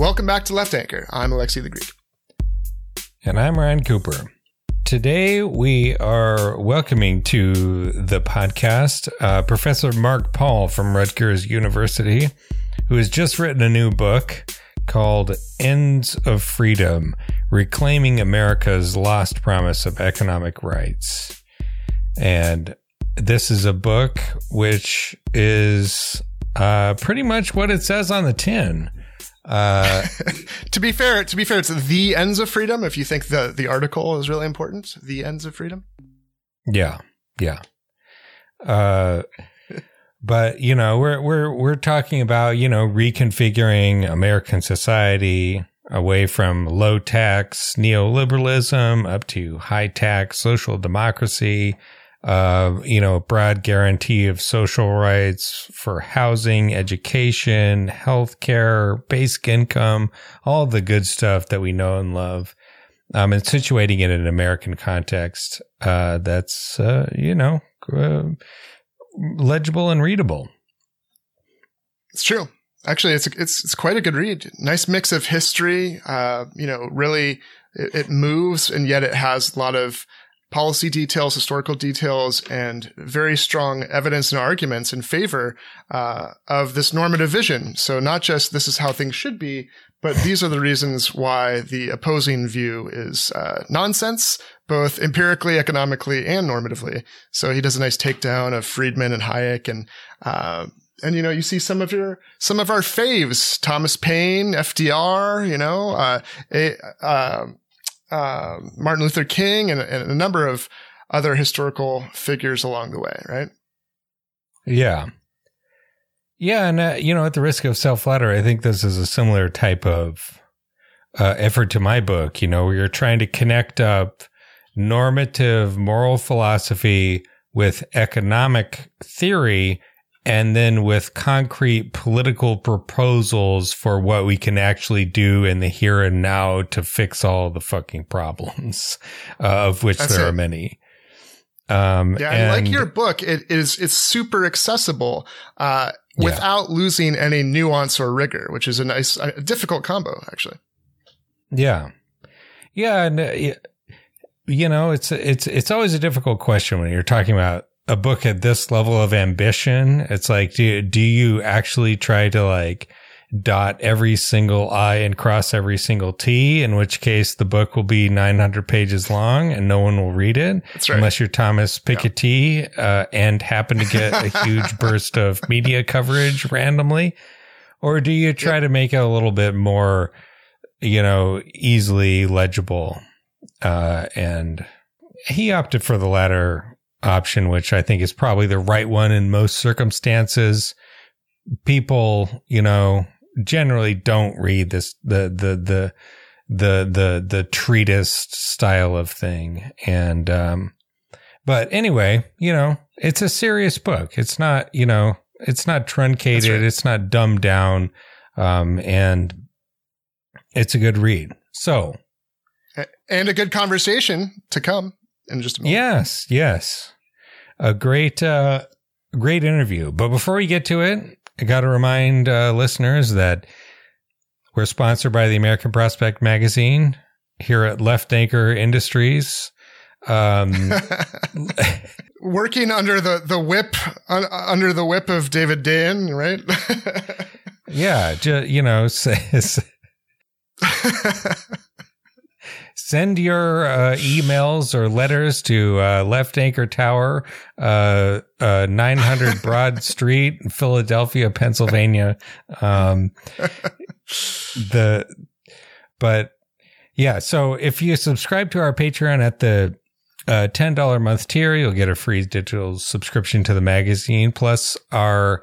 Welcome back to Left Anchor. I'm Alexi the Greek. And I'm Ryan Cooper. Today we are welcoming to the podcast uh, Professor Mark Paul from Rutgers University, who has just written a new book called Ends of Freedom Reclaiming America's Lost Promise of Economic Rights. And this is a book which is uh, pretty much what it says on the tin. Uh, to be fair, to be fair, it's the ends of freedom. If you think the the article is really important, the ends of freedom. Yeah, yeah. Uh, but you know, we're we're we're talking about you know reconfiguring American society away from low tax neoliberalism up to high tax social democracy uh, you know, a broad guarantee of social rights for housing, education, healthcare, basic income, all the good stuff that we know and love. Um, and situating it in an American context, uh, that's, uh, you know, uh, legible and readable. It's true. Actually, it's, it's, it's quite a good read. Nice mix of history. Uh, you know, really, it, it moves and yet it has a lot of, policy details, historical details, and very strong evidence and arguments in favor uh, of this normative vision. So not just this is how things should be, but these are the reasons why the opposing view is uh, nonsense, both empirically, economically, and normatively. So he does a nice takedown of Friedman and Hayek and uh, and you know you see some of your some of our faves thomas paine fdr you know uh, a, uh, uh, Martin Luther King and, and, a number of other historical figures along the way, right? Yeah. Yeah. And, uh, you know, at the risk of self flatter, I think this is a similar type of uh, effort to my book, you know, where you're trying to connect up normative moral philosophy with economic theory and then with concrete political proposals for what we can actually do in the here and now to fix all the fucking problems, uh, of which That's there it. are many. Um, yeah, and, like your book, it is it's super accessible uh, without yeah. losing any nuance or rigor, which is a nice, a difficult combo, actually. Yeah, yeah, and uh, you know, it's it's it's always a difficult question when you're talking about a book at this level of ambition, it's like, do, do you actually try to like dot every single I and cross every single T, in which case the book will be 900 pages long and no one will read it. Right. Unless you're Thomas Piketty, yeah. uh, and happen to get a huge burst of media coverage randomly. Or do you try yeah. to make it a little bit more, you know, easily legible? Uh, and he opted for the latter option, which I think is probably the right one in most circumstances. People, you know, generally don't read this, the, the, the, the, the, the treatise style of thing. And, um, but anyway, you know, it's a serious book. It's not, you know, it's not truncated. Right. It's not dumbed down. Um, and it's a good read. So, and a good conversation to come in just a moment. Yes, yes. A great, uh, great interview. But before we get to it, I got to remind uh, listeners that we're sponsored by the American Prospect Magazine here at Left Anchor Industries. Um, Working under the, the whip, uh, under the whip of David Dayen, right? yeah, ju- you know, says send your uh, emails or letters to uh, Left Anchor Tower, uh, uh 900 Broad Street, Philadelphia, Pennsylvania. Um, the but yeah, so if you subscribe to our Patreon at the uh, $10 a month tier, you'll get a free digital subscription to the magazine, plus our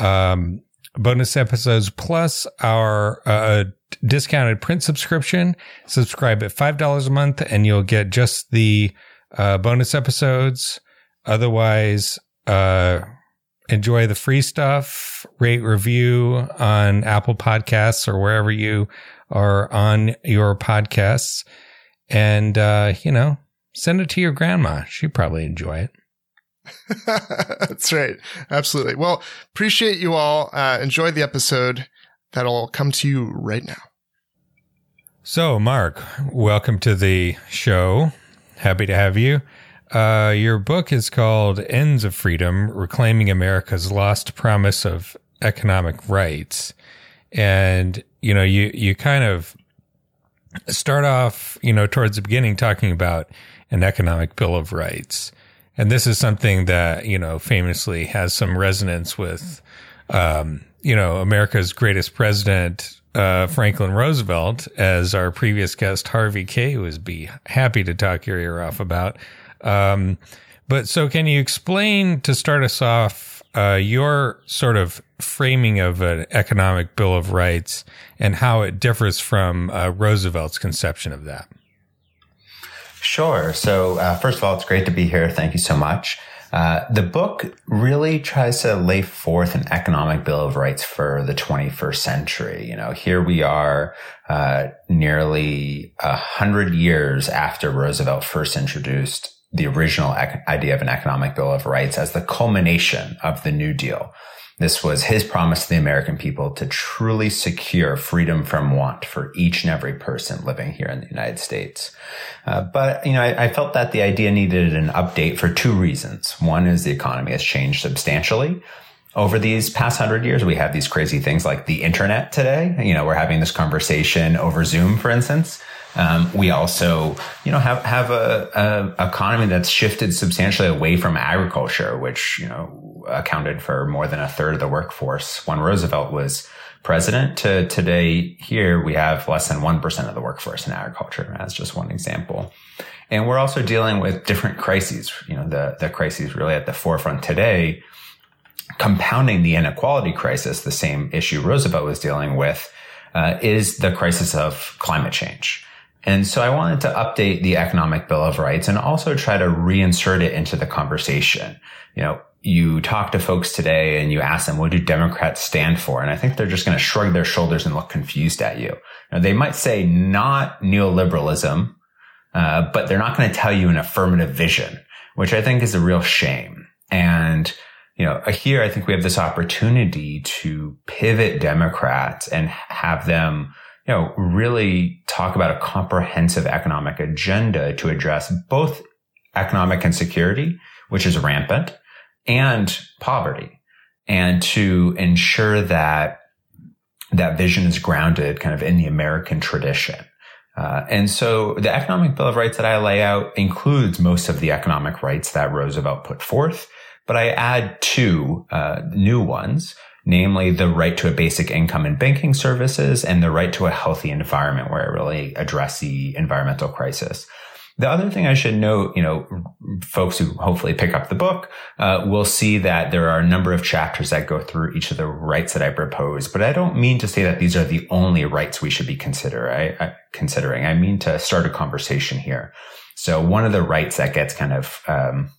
um, bonus episodes, plus our uh, discounted print subscription. Subscribe at $5 a month and you'll get just the uh, bonus episodes. Otherwise, uh, enjoy the free stuff, rate review on Apple Podcasts or wherever you are on your podcasts. And, uh, you know, send it to your grandma. She'd probably enjoy it. That's right. Absolutely. Well, appreciate you all. Uh, enjoy the episode that'll come to you right now. So, Mark, welcome to the show. Happy to have you. Uh, your book is called Ends of Freedom Reclaiming America's Lost Promise of Economic Rights. And, you know, you, you kind of start off, you know, towards the beginning talking about an economic bill of rights. And this is something that, you know, famously has some resonance with, um, you know, America's greatest president, uh, Franklin Roosevelt, as our previous guest, Harvey Kaye, would be happy to talk your ear off about. Um, but so can you explain to start us off, uh, your sort of framing of an economic bill of rights and how it differs from uh, Roosevelt's conception of that? Sure. So, uh, first of all, it's great to be here. Thank you so much. Uh, the book really tries to lay forth an economic bill of rights for the 21st century. You know, here we are, uh, nearly a hundred years after Roosevelt first introduced the original ec- idea of an economic bill of rights as the culmination of the New Deal. This was his promise to the American people to truly secure freedom from want for each and every person living here in the United States. Uh, but, you know, I, I, felt that the idea needed an update for two reasons. One is the economy has changed substantially. Over these past hundred years, we have these crazy things like the internet today. You know, we're having this conversation over Zoom, for instance. Um, we also, you know, have have a, a, economy that's shifted substantially away from agriculture, which you know accounted for more than a third of the workforce when Roosevelt was president. To today, here we have less than one percent of the workforce in agriculture, as just one example. And we're also dealing with different crises. You know, the the crises really at the forefront today, compounding the inequality crisis, the same issue Roosevelt was dealing with, uh, is the crisis of climate change. And so I wanted to update the economic bill of rights and also try to reinsert it into the conversation. You know, you talk to folks today and you ask them, what do Democrats stand for? And I think they're just going to shrug their shoulders and look confused at you. you they might say not neoliberalism, uh, but they're not going to tell you an affirmative vision, which I think is a real shame. And, you know, here I think we have this opportunity to pivot Democrats and have them you know, really talk about a comprehensive economic agenda to address both economic insecurity, which is rampant, and poverty, and to ensure that that vision is grounded kind of in the American tradition. Uh, and so the economic bill of rights that I lay out includes most of the economic rights that Roosevelt put forth, but I add two uh, new ones namely the right to a basic income and banking services and the right to a healthy environment where I really address the environmental crisis. The other thing I should note, you know, folks who hopefully pick up the book uh, will see that there are a number of chapters that go through each of the rights that I propose. But I don't mean to say that these are the only rights we should be consider, I, I, considering. I mean to start a conversation here. So one of the rights that gets kind of um,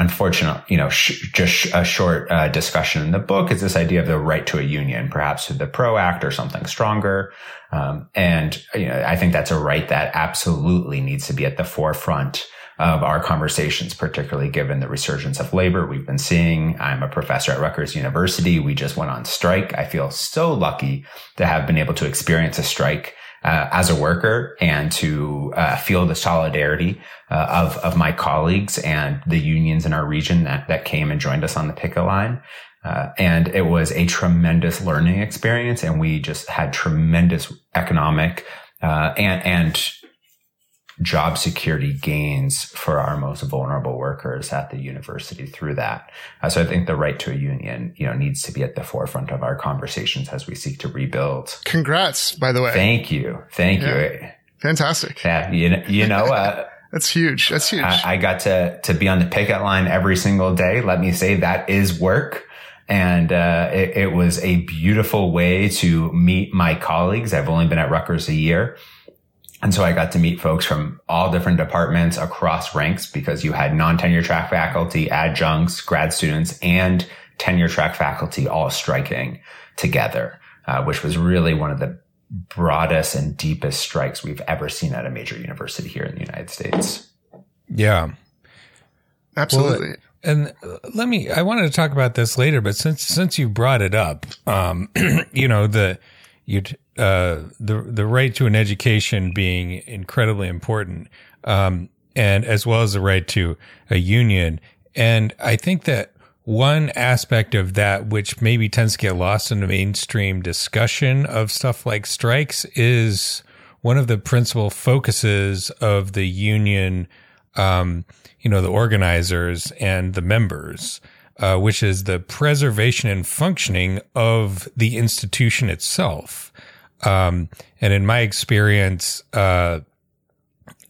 unfortunate, you know, sh- just a short uh, discussion in the book is this idea of the right to a union, perhaps the PRO Act or something stronger. Um, and you know, I think that's a right that absolutely needs to be at the forefront of our conversations, particularly given the resurgence of labor we've been seeing. I'm a professor at Rutgers University. We just went on strike. I feel so lucky to have been able to experience a strike uh, as a worker and to uh, feel the solidarity uh, of of my colleagues and the unions in our region that that came and joined us on the picket line. Uh, and it was a tremendous learning experience, and we just had tremendous economic uh, and and job security gains for our most vulnerable workers at the university through that. Uh, so I think the right to a union, you know, needs to be at the forefront of our conversations as we seek to rebuild. Congrats, by the way. Thank you. Thank yeah. you. Fantastic. Yeah. You, you know, uh, That's huge. That's huge. I, I got to, to be on the picket line every single day. Let me say that is work. And uh, it, it, was a beautiful way to meet my colleagues. I've only been at Rutgers a year, and so I got to meet folks from all different departments across ranks because you had non-tenure track faculty, adjuncts, grad students, and tenure track faculty all striking together, uh, which was really one of the broadest and deepest strikes we've ever seen at a major university here in the United States. Yeah. Absolutely. Well, and let me, I wanted to talk about this later, but since, since you brought it up, um, you know, the, you uh, the the right to an education being incredibly important, um, and as well as the right to a union. And I think that one aspect of that, which maybe tends to get lost in the mainstream discussion of stuff like strikes, is one of the principal focuses of the union. Um, you know, the organizers and the members uh, which is the preservation and functioning of the institution itself. Um, and in my experience, uh,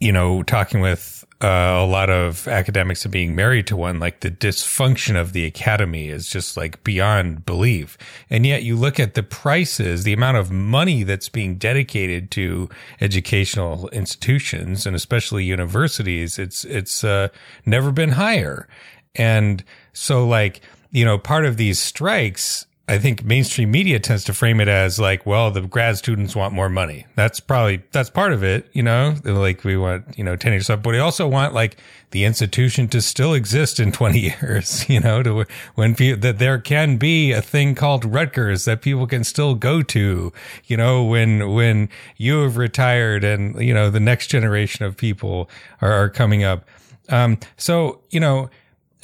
you know, talking with uh, a lot of academics and being married to one, like the dysfunction of the academy is just like beyond belief. And yet you look at the prices, the amount of money that's being dedicated to educational institutions and especially universities, it's, it's, uh, never been higher. And so like, you know, part of these strikes, I think mainstream media tends to frame it as like, well, the grad students want more money. That's probably, that's part of it, you know, like we want, you know, 10 years but we also want like the institution to still exist in 20 years, you know, to when that there can be a thing called Rutgers that people can still go to, you know, when, when you have retired and, you know, the next generation of people are, are coming up. Um, so, you know,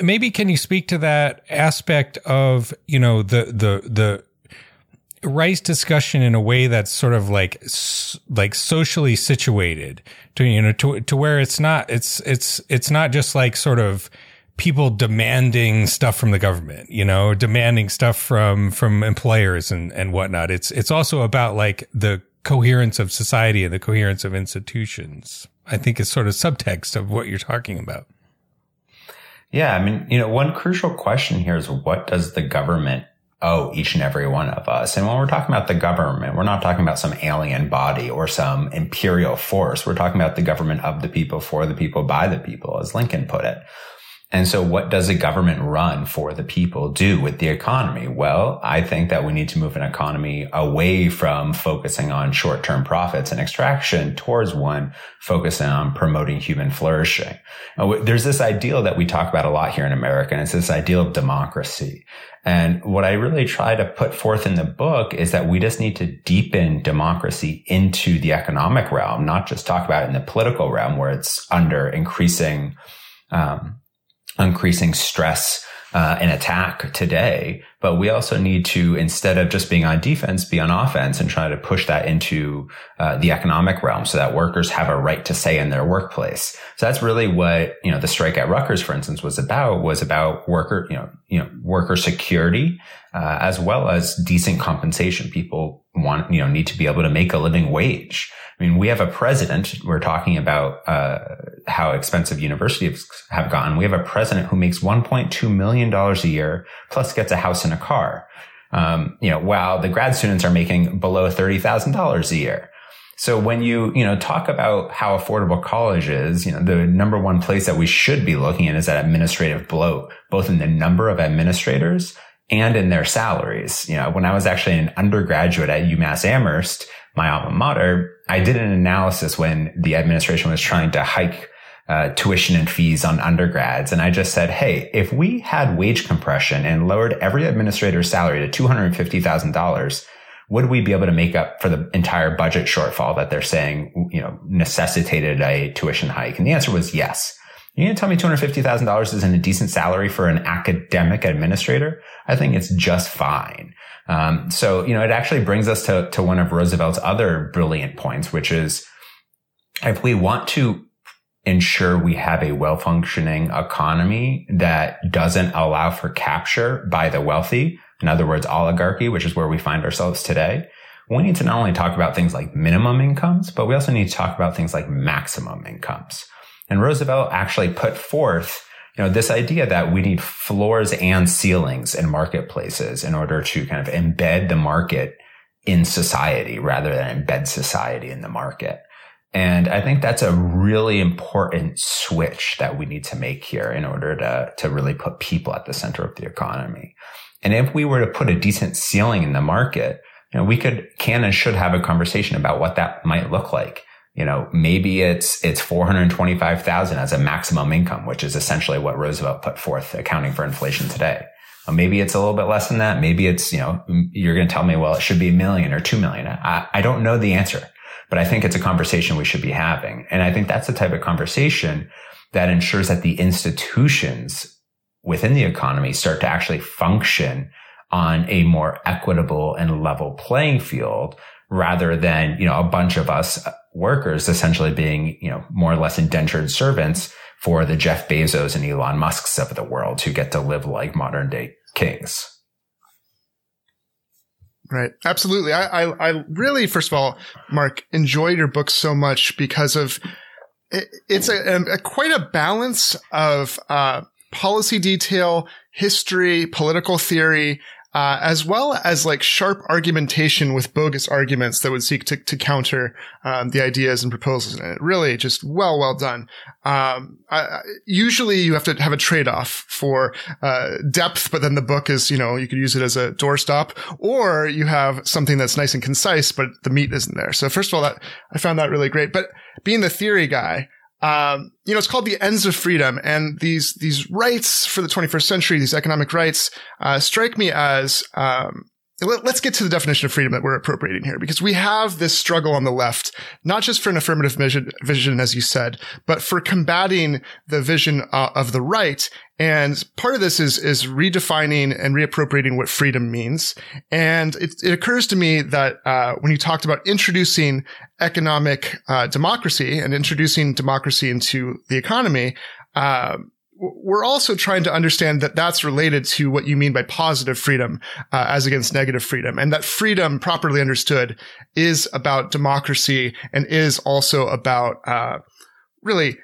maybe can you speak to that aspect of you know the the the rice discussion in a way that's sort of like like socially situated to you know to to where it's not it's it's it's not just like sort of people demanding stuff from the government you know demanding stuff from from employers and and whatnot. It's it's also about like the coherence of society and the coherence of institutions i think is sort of subtext of what you're talking about yeah. I mean, you know, one crucial question here is what does the government owe each and every one of us? And when we're talking about the government, we're not talking about some alien body or some imperial force. We're talking about the government of the people, for the people, by the people, as Lincoln put it. And so what does a government run for the people do with the economy? Well, I think that we need to move an economy away from focusing on short-term profits and extraction towards one focusing on promoting human flourishing. There's this ideal that we talk about a lot here in America, and it's this ideal of democracy. And what I really try to put forth in the book is that we just need to deepen democracy into the economic realm, not just talk about it in the political realm where it's under increasing um, increasing stress uh, and attack today. But we also need to, instead of just being on defense, be on offense and try to push that into uh, the economic realm so that workers have a right to say in their workplace. So that's really what, you know, the strike at Rutgers, for instance, was about, was about worker, you know, you know, worker security, uh, as well as decent compensation. People want, you know, need to be able to make a living wage. I mean, we have a president. We're talking about uh, how expensive universities have gotten. We have a president who makes 1.2 million dollars a year, plus gets a house and a car. Um, you know, while the grad students are making below thirty thousand dollars a year. So when you, you know, talk about how affordable college is, you know, the number one place that we should be looking at is that administrative bloat, both in the number of administrators and in their salaries. You know, when I was actually an undergraduate at UMass Amherst, my alma mater, I did an analysis when the administration was trying to hike uh, tuition and fees on undergrads. And I just said, Hey, if we had wage compression and lowered every administrator's salary to $250,000, would we be able to make up for the entire budget shortfall that they're saying, you know, necessitated a tuition hike? And the answer was yes. You going to tell me $250,000 isn't a decent salary for an academic administrator? I think it's just fine. Um, so, you know, it actually brings us to, to one of Roosevelt's other brilliant points, which is if we want to ensure we have a well functioning economy that doesn't allow for capture by the wealthy, in other words, oligarchy, which is where we find ourselves today, we need to not only talk about things like minimum incomes, but we also need to talk about things like maximum incomes. And Roosevelt actually put forth you know, this idea that we need floors and ceilings in marketplaces in order to kind of embed the market in society rather than embed society in the market. And I think that's a really important switch that we need to make here in order to, to really put people at the center of the economy. And if we were to put a decent ceiling in the market, you know, we could, can and should have a conversation about what that might look like you know, maybe it's, it's 425,000 as a maximum income, which is essentially what Roosevelt put forth accounting for inflation today. Maybe it's a little bit less than that. Maybe it's, you know, you're going to tell me, well, it should be a million or two million. I, I don't know the answer, but I think it's a conversation we should be having. And I think that's the type of conversation that ensures that the institutions within the economy start to actually function on a more equitable and level playing field rather than, you know, a bunch of us workers essentially being, you know, more or less indentured servants for the Jeff Bezos and Elon Musks of the world who get to live like modern day kings. Right. Absolutely. I, I, I, really, first of all, Mark, enjoy your book so much because of it, it's a, a, quite a balance of, uh, policy detail, history, political theory, uh, as well as like sharp argumentation with bogus arguments that would seek to, to counter um, the ideas and proposals in it. Really, just well, well done. Um, I, usually, you have to have a trade off for uh, depth, but then the book is, you know, you could use it as a doorstop, or you have something that's nice and concise, but the meat isn't there. So, first of all, that I found that really great. But being the theory guy, um, you know, it's called the ends of freedom, and these these rights for the 21st century, these economic rights, uh, strike me as um, let, us get to the definition of freedom that we're appropriating here, because we have this struggle on the left, not just for an affirmative vision, vision as you said, but for combating the vision uh, of the right. And part of this is, is redefining and reappropriating what freedom means. And it, it occurs to me that, uh, when you talked about introducing economic, uh, democracy and introducing democracy into the economy, uh, we're also trying to understand that that's related to what you mean by positive freedom uh, as against negative freedom. And that freedom properly understood is about democracy and is also about uh, really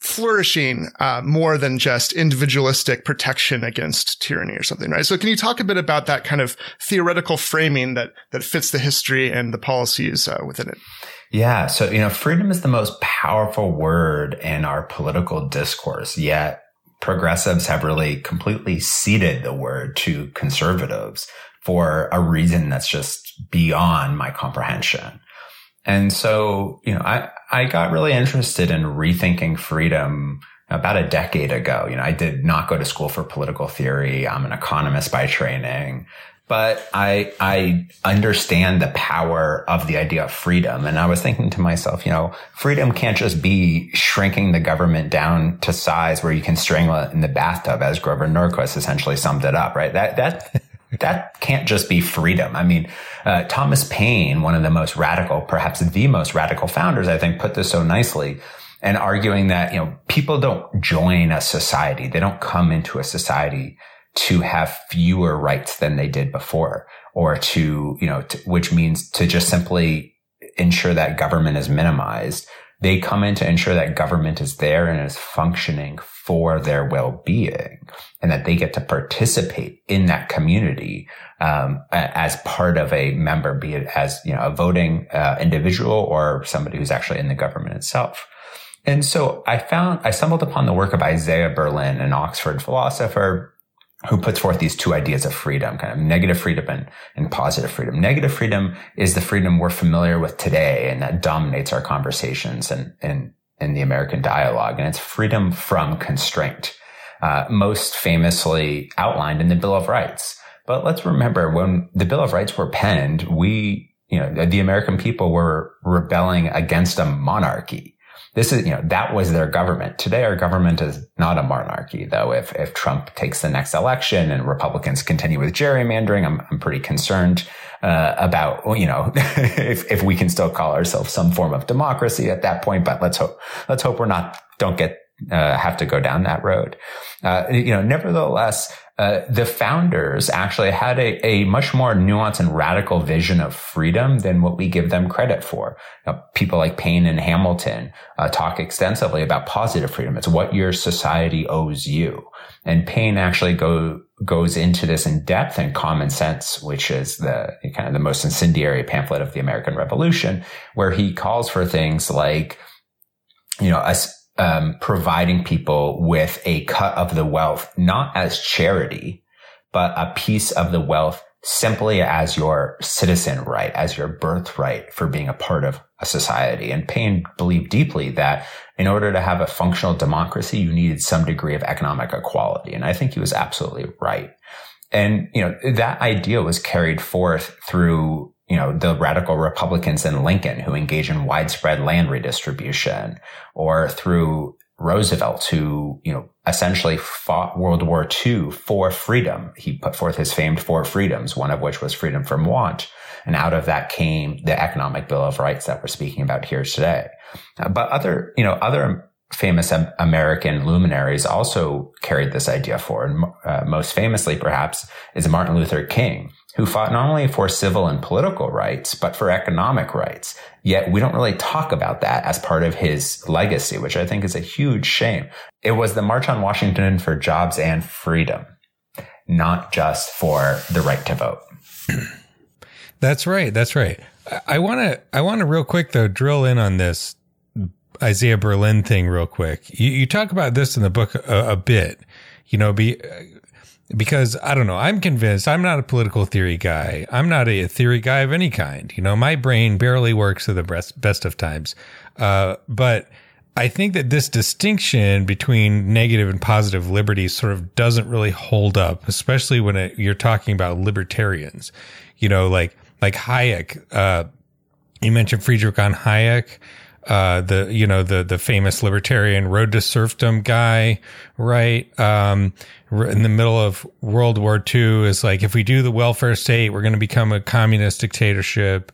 flourishing uh, more than just individualistic protection against tyranny or something right? So can you talk a bit about that kind of theoretical framing that that fits the history and the policies uh, within it yeah. So, you know, freedom is the most powerful word in our political discourse, yet progressives have really completely ceded the word to conservatives for a reason that's just beyond my comprehension. And so, you know, I, I got really interested in rethinking freedom about a decade ago. You know, I did not go to school for political theory. I'm an economist by training but I, I understand the power of the idea of freedom. And I was thinking to myself, you know, freedom can't just be shrinking the government down to size where you can strangle it in the bathtub, as Grover Norquist essentially summed it up, right? That, that, that can't just be freedom. I mean, uh, Thomas Paine, one of the most radical, perhaps the most radical founders, I think put this so nicely and arguing that, you know, people don't join a society. They don't come into a society to have fewer rights than they did before or to, you know, to, which means to just simply ensure that government is minimized. They come in to ensure that government is there and is functioning for their well-being and that they get to participate in that community um, as part of a member, be it as you know a voting uh, individual or somebody who's actually in the government itself. And so I found I stumbled upon the work of Isaiah Berlin, an Oxford philosopher who puts forth these two ideas of freedom, kind of negative freedom and, and positive freedom. Negative freedom is the freedom we're familiar with today and that dominates our conversations and, in the American dialogue. And it's freedom from constraint, uh, most famously outlined in the Bill of Rights. But let's remember when the Bill of Rights were penned, we, you know, the American people were rebelling against a monarchy. This is, you know, that was their government. Today, our government is not a monarchy, though. If, if Trump takes the next election and Republicans continue with gerrymandering, I'm, I'm pretty concerned, uh, about, you know, if, if we can still call ourselves some form of democracy at that point. But let's hope, let's hope we're not, don't get, uh, have to go down that road. Uh, you know, nevertheless, uh, the founders actually had a, a, much more nuanced and radical vision of freedom than what we give them credit for. Know, people like Paine and Hamilton uh, talk extensively about positive freedom. It's what your society owes you. And Paine actually go, goes into this in depth in Common Sense, which is the kind of the most incendiary pamphlet of the American Revolution, where he calls for things like, you know, um, providing people with a cut of the wealth, not as charity, but a piece of the wealth simply as your citizen right, as your birthright for being a part of a society. And Paine believed deeply that in order to have a functional democracy, you needed some degree of economic equality. And I think he was absolutely right. And, you know, that idea was carried forth through, you know, the radical Republicans in Lincoln who engage in widespread land redistribution or through Roosevelt, who, you know, essentially fought World War II for freedom. He put forth his famed four freedoms, one of which was freedom from want. And out of that came the economic bill of rights that we're speaking about here today. But other, you know, other famous American luminaries also carried this idea forward. Uh, most famously, perhaps, is Martin Luther King, who fought not only for civil and political rights, but for economic rights. Yet we don't really talk about that as part of his legacy, which I think is a huge shame. It was the March on Washington for jobs and freedom, not just for the right to vote. That's right. That's right. I want to, I want to real quick though, drill in on this Isaiah Berlin thing real quick. You, you talk about this in the book a, a bit, you know, be, because I don't know, I'm convinced I'm not a political theory guy. I'm not a theory guy of any kind. You know, my brain barely works at the best, of times. Uh, but I think that this distinction between negative and positive liberty sort of doesn't really hold up, especially when it, you're talking about libertarians. You know, like, like Hayek, uh, you mentioned Friedrich von Hayek uh, the, you know, the, the famous libertarian road to serfdom guy, right? Um, in the middle of World War II is like, if we do the welfare state, we're going to become a communist dictatorship.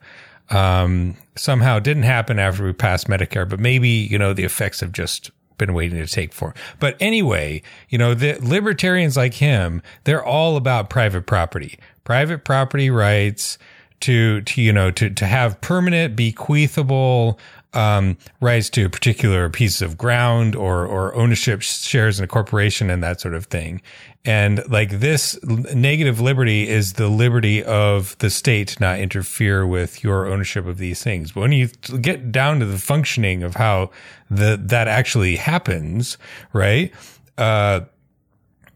Um, somehow it didn't happen after we passed Medicare, but maybe, you know, the effects have just been waiting to take form. But anyway, you know, the libertarians like him, they're all about private property, private property rights to, to, you know, to, to have permanent bequeathable, um, rights to a particular piece of ground or or ownership shares in a corporation and that sort of thing. And like this negative liberty is the liberty of the state to not interfere with your ownership of these things. But when you get down to the functioning of how the that actually happens, right? Uh,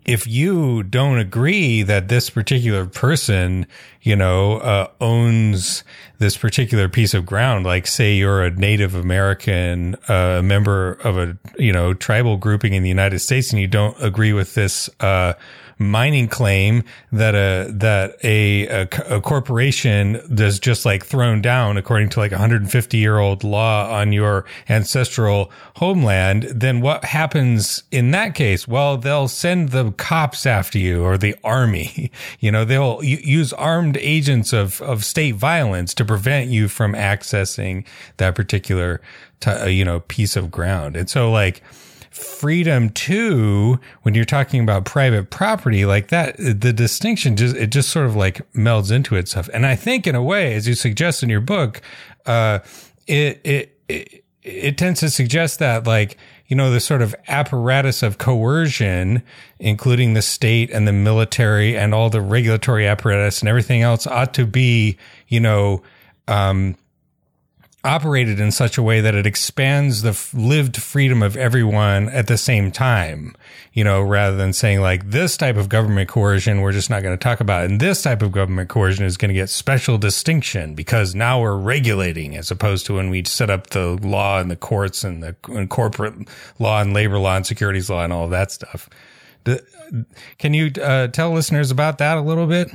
if you don't agree that this particular person, you know, uh, owns this particular piece of ground, like say you're a Native American, a uh, member of a, you know, tribal grouping in the United States and you don't agree with this, uh, mining claim that a that a, a, a corporation does just like thrown down according to like a 150 year old law on your ancestral homeland, then what happens in that case? Well, they'll send the cops after you or the army. You know, they'll use armed agents of of state violence to prevent you from accessing that particular t- uh, you know piece of ground. And so like freedom too when you're talking about private property like that the distinction just it just sort of like melds into itself. And i think in a way as you suggest in your book uh it it it, it tends to suggest that like you know the sort of apparatus of coercion including the state and the military and all the regulatory apparatus and everything else ought to be you know um operated in such a way that it expands the f- lived freedom of everyone at the same time, you know, rather than saying like this type of government coercion, we're just not going to talk about. It. And this type of government coercion is going to get special distinction because now we're regulating as opposed to when we set up the law and the courts and the and corporate law and labor law and securities law and all that stuff. can you uh, tell listeners about that a little bit?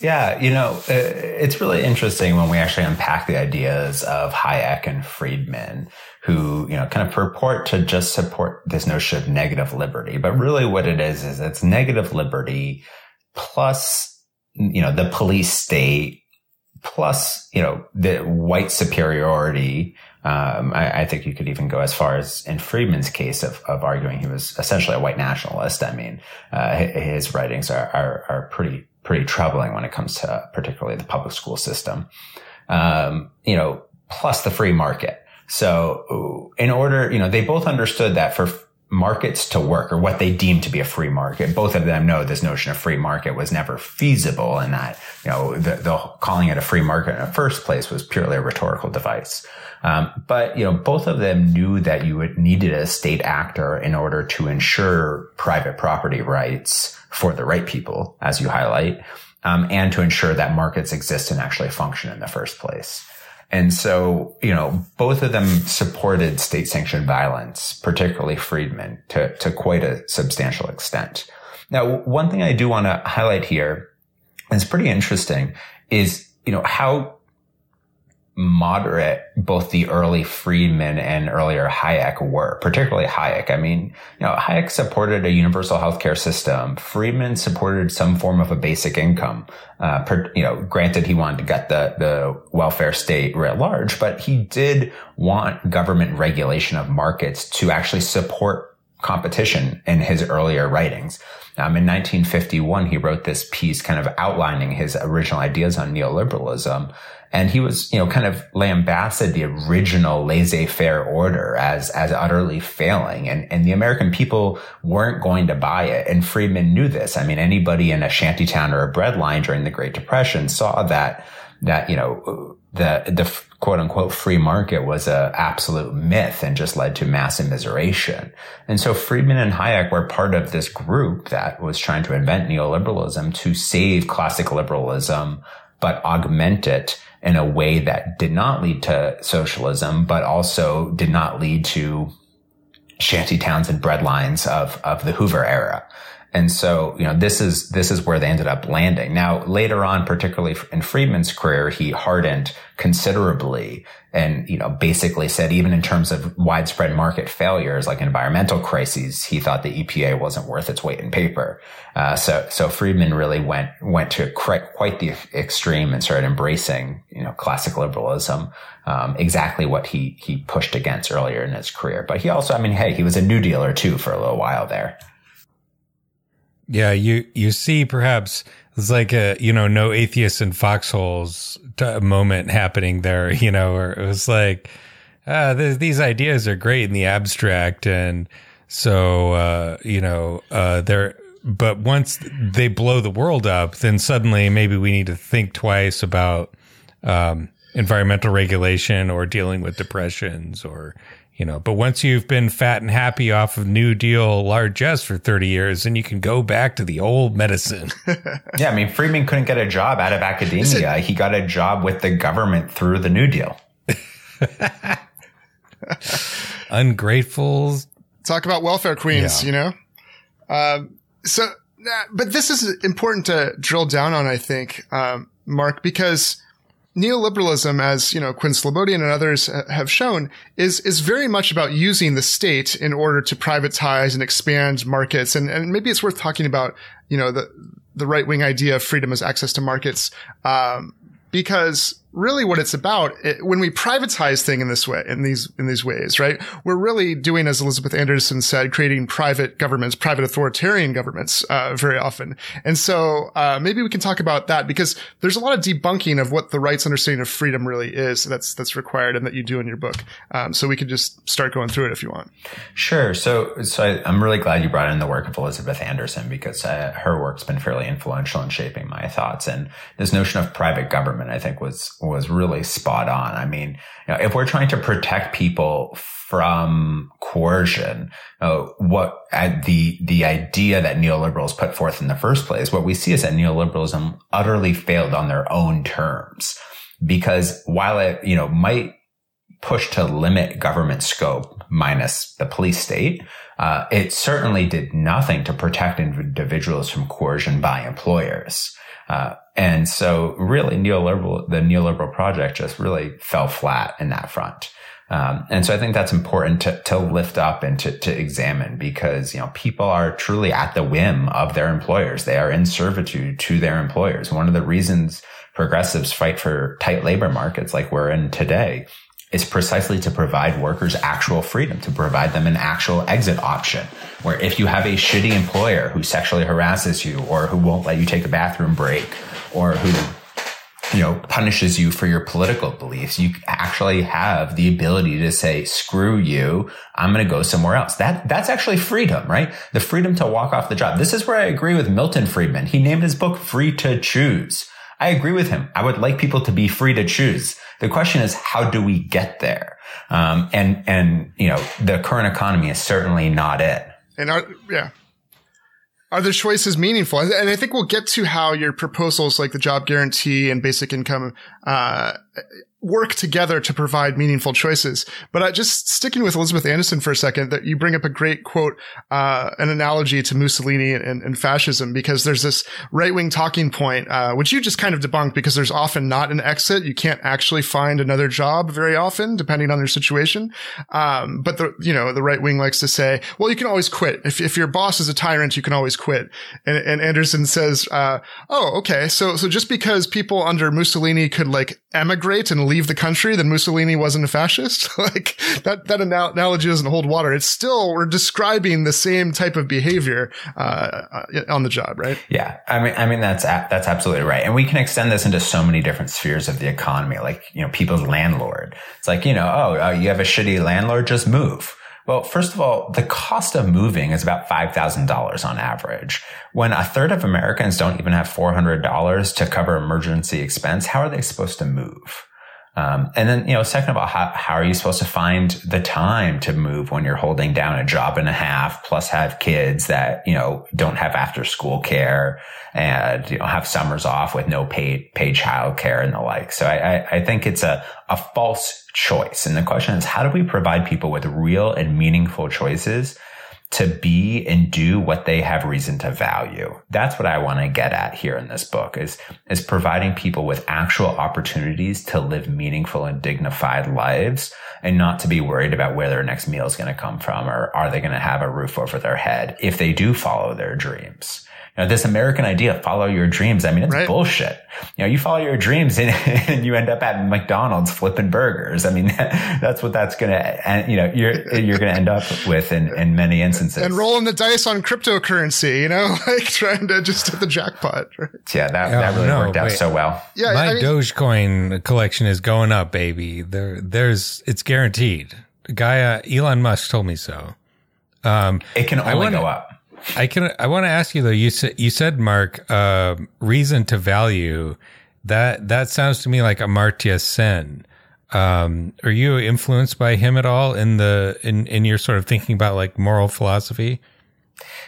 Yeah, you know, uh, it's really interesting when we actually unpack the ideas of Hayek and Friedman, who, you know, kind of purport to just support this notion of negative liberty. But really what it is, is it's negative liberty plus, you know, the police state plus, you know, the white superiority. Um, I, I, think you could even go as far as in Friedman's case of, of arguing he was essentially a white nationalist. I mean, uh, his writings are, are, are pretty pretty troubling when it comes to particularly the public school system. Um, you know, plus the free market. So in order, you know, they both understood that for markets to work or what they deemed to be a free market. Both of them know this notion of free market was never feasible and that, you know, the, the calling it a free market in the first place was purely a rhetorical device. Um, but, you know, both of them knew that you would needed a state actor in order to ensure private property rights for the right people, as you highlight. um, and to ensure that markets exist and actually function in the first place. And so, you know, both of them supported state sanctioned violence, particularly Friedman to, to quite a substantial extent. Now, one thing I do want to highlight here, and it's pretty interesting, is, you know, how moderate both the early Friedman and earlier Hayek were, particularly Hayek. I mean, you know, Hayek supported a universal healthcare system. Friedman supported some form of a basic income. Uh, per, you know, granted he wanted to get the, the welfare state writ large, but he did want government regulation of markets to actually support competition in his earlier writings. Um, in 1951, he wrote this piece kind of outlining his original ideas on neoliberalism. And he was, you know, kind of lambasted the original laissez-faire order as, as utterly failing. And, and the American people weren't going to buy it. And Friedman knew this. I mean, anybody in a shantytown or a breadline during the Great Depression saw that, that, you know, the, the quote unquote free market was a absolute myth and just led to mass immiseration. And so Friedman and Hayek were part of this group that was trying to invent neoliberalism to save classic liberalism, but augment it in a way that did not lead to socialism, but also did not lead to shanty towns and breadlines of, of the Hoover era. And so, you know, this is, this is where they ended up landing. Now, later on, particularly in Friedman's career, he hardened considerably and, you know, basically said even in terms of widespread market failures like environmental crises, he thought the EPA wasn't worth its weight in paper. Uh, so, so Friedman really went, went to quite, the extreme and started embracing, you know, classic liberalism, um, exactly what he, he pushed against earlier in his career. But he also, I mean, hey, he was a new dealer too for a little while there. Yeah, you you see perhaps it's like a you know no atheists in foxholes moment happening there. You know, where it was like uh, th- these ideas are great in the abstract, and so uh, you know uh, they're. But once they blow the world up, then suddenly maybe we need to think twice about um, environmental regulation or dealing with depressions or you know, but once you've been fat and happy off of New Deal largesse for 30 years, then you can go back to the old medicine. yeah. I mean, Friedman couldn't get a job out of academia. He got a job with the government through the New Deal. Ungrateful. Talk about welfare queens, yeah. you know? Um, so, but this is important to drill down on, I think, um, Mark, because neoliberalism, as you know, Quinn Slobodian and others have shown, is is very much about using the state in order to privatize and expand markets. And and maybe it's worth talking about, you know, the the right wing idea of freedom as access to markets, um, because really what it's about it, when we privatize thing in this way, in these, in these ways, right? We're really doing, as Elizabeth Anderson said, creating private governments, private authoritarian governments, uh, very often. And so, uh, maybe we can talk about that because there's a lot of debunking of what the right's understanding of freedom really is that's, that's required and that you do in your book. Um, so we could just start going through it if you want. Sure. So, so I, am really glad you brought in the work of Elizabeth Anderson because uh, her work's been fairly influential in shaping my thoughts. And this notion of private government, I think was, was really spot on. I mean, you know, if we're trying to protect people from coercion, uh, what uh, the the idea that neoliberals put forth in the first place, what we see is that neoliberalism utterly failed on their own terms, because while it you know might push to limit government scope minus the police state, uh, it certainly did nothing to protect individuals from coercion by employers. Uh, and so really neoliberal, the neoliberal project just really fell flat in that front. Um, and so I think that's important to, to lift up and to, to examine because, you know, people are truly at the whim of their employers. They are in servitude to their employers. One of the reasons progressives fight for tight labor markets like we're in today is precisely to provide workers actual freedom, to provide them an actual exit option. Where if you have a shitty employer who sexually harasses you or who won't let you take a bathroom break or who you know, punishes you for your political beliefs. You actually have the ability to say, screw you. I'm going to go somewhere else. That, that's actually freedom, right? The freedom to walk off the job. This is where I agree with Milton Friedman. He named his book Free to Choose. I agree with him. I would like people to be free to choose. The question is, how do we get there? Um, and, and, you know, the current economy is certainly not it. And our, yeah. Are the choices meaningful? And I think we'll get to how your proposals like the job guarantee and basic income, uh, work together to provide meaningful choices. But uh, just sticking with Elizabeth Anderson for a second, that you bring up a great quote, uh, an analogy to Mussolini and, and fascism, because there's this right wing talking point, uh, which you just kind of debunked because there's often not an exit. You can't actually find another job very often, depending on your situation. Um, but the, you know, the right wing likes to say, well, you can always quit. If, if your boss is a tyrant, you can always quit. And, and Anderson says, uh, oh, okay. So, so just because people under Mussolini could like emigrate and leave the country, then Mussolini wasn't a fascist. like that, that analogy doesn't hold water. It's still, we're describing the same type of behavior, uh, on the job, right? Yeah. I mean, I mean, that's, that's absolutely right. And we can extend this into so many different spheres of the economy, like, you know, people's landlord. It's like, you know, oh, uh, you have a shitty landlord, just move. Well, first of all, the cost of moving is about $5,000 on average. When a third of Americans don't even have $400 to cover emergency expense, how are they supposed to move? Um, and then, you know, second of all, how, how are you supposed to find the time to move when you're holding down a job and a half plus have kids that, you know, don't have after school care and, you know, have summers off with no paid, paid child care and the like. So I, I, I think it's a, a false choice. And the question is, how do we provide people with real and meaningful choices to be and do what they have reason to value. That's what I want to get at here in this book is, is providing people with actual opportunities to live meaningful and dignified lives and not to be worried about where their next meal is going to come from or are they going to have a roof over their head if they do follow their dreams you know, this American idea, follow your dreams. I mean, it's right. bullshit. You know, you follow your dreams and, and, you end up at McDonald's flipping burgers. I mean, that's what that's going to, and you know, you're, you're going to end up with in, in many instances. And rolling the dice on cryptocurrency, you know, like trying to just hit the jackpot. Right? Yeah, that, that really no, worked out so well. Yeah. My I mean, Dogecoin collection is going up, baby. There, there's, it's guaranteed. Guy, uh, Elon Musk told me so. Um, it can only wanna, go up. I can. I want to ask you though. You said you said Mark uh, reason to value. That that sounds to me like Amartya Sen. Um, are you influenced by him at all in the in in your sort of thinking about like moral philosophy?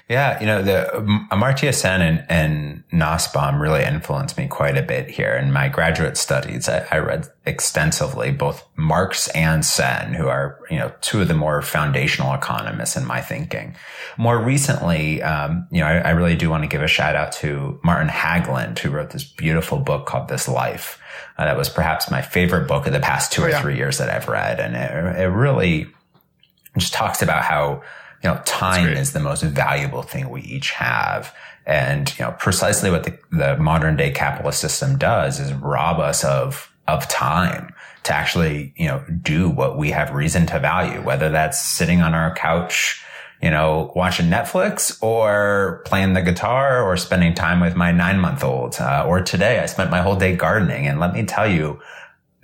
Yeah, you know, the Amartya Sen and, and Nussbaum really influenced me quite a bit here. In my graduate studies, I, I, read extensively both Marx and Sen, who are, you know, two of the more foundational economists in my thinking. More recently, um, you know, I, I, really do want to give a shout out to Martin Hägglund, who wrote this beautiful book called This Life. Uh, that was perhaps my favorite book of the past two or yeah. three years that I've read. And it, it really just talks about how you know, time is the most valuable thing we each have. And, you know, precisely what the, the modern day capitalist system does is rob us of, of time to actually, you know, do what we have reason to value, whether that's sitting on our couch, you know, watching Netflix or playing the guitar or spending time with my nine month old. Uh, or today I spent my whole day gardening. And let me tell you,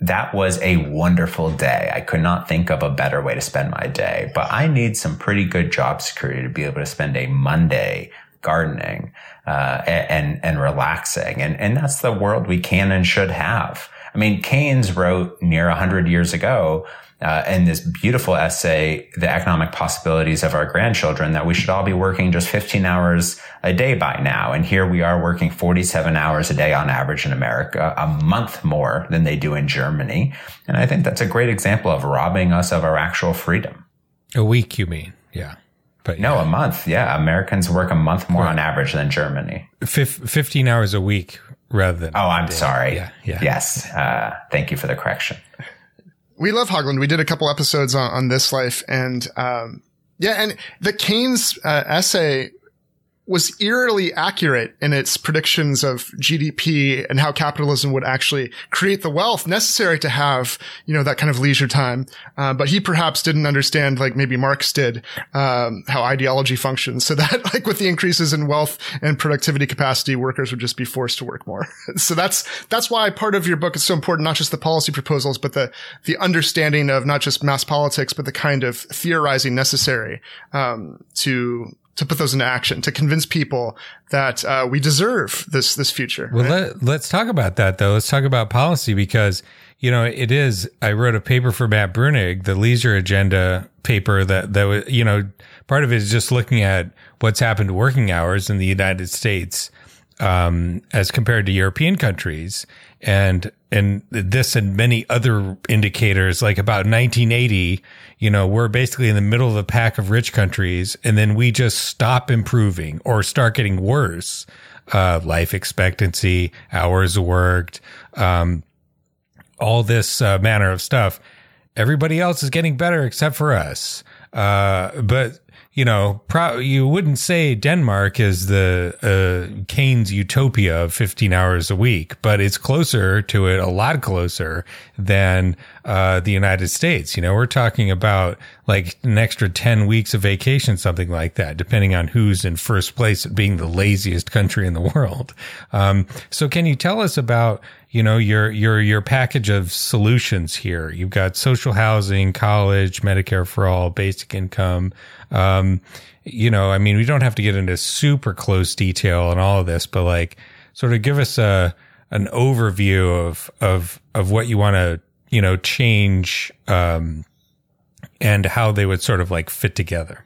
that was a wonderful day. I could not think of a better way to spend my day, but I need some pretty good job security to be able to spend a Monday gardening, uh, and, and relaxing. And, and that's the world we can and should have. I mean, Keynes wrote near a hundred years ago uh, in this beautiful essay, The Economic Possibilities of Our Grandchildren, that we should all be working just 15 hours a day by now. And here we are working 47 hours a day on average in America, a month more than they do in Germany. And I think that's a great example of robbing us of our actual freedom. A week, you mean? Yeah. But no, a month. Yeah. Americans work a month more on average than Germany. Fif- 15 hours a week rather than. Oh, I'm sorry. Yeah. yeah. Yes. Uh, thank you for the correction we love Hägglund. We did a couple episodes on, on this life and, um, yeah, and the Keynes uh, essay was eerily accurate in its predictions of GDP and how capitalism would actually create the wealth necessary to have, you know, that kind of leisure time. Uh, but he perhaps didn't understand, like maybe Marx did, um, how ideology functions. So that, like, with the increases in wealth and productivity capacity, workers would just be forced to work more. so that's that's why part of your book is so important, not just the policy proposals, but the the understanding of not just mass politics, but the kind of theorizing necessary um, to to put those into action to convince people that uh, we deserve this this future. Well, right? let, us talk about that though. Let's talk about policy because you know it is. I wrote a paper for Matt Bruenig, the leisure agenda paper that that was you know part of it is just looking at what's happened to working hours in the United States um, as compared to European countries, and and this and many other indicators like about 1980 you know we're basically in the middle of the pack of rich countries and then we just stop improving or start getting worse uh, life expectancy hours worked um, all this uh, manner of stuff. Everybody else is getting better except for us. Uh, but you know, pro- you wouldn't say Denmark is the uh, Keynes utopia of 15 hours a week, but it's closer to it, a lot closer than uh, the United States. You know, we're talking about like an extra 10 weeks of vacation, something like that, depending on who's in first place at being the laziest country in the world. Um, so can you tell us about you know your your your package of solutions here you've got social housing college medicare for all basic income um, you know i mean we don't have to get into super close detail on all of this but like sort of give us a an overview of of of what you want to you know change um, and how they would sort of like fit together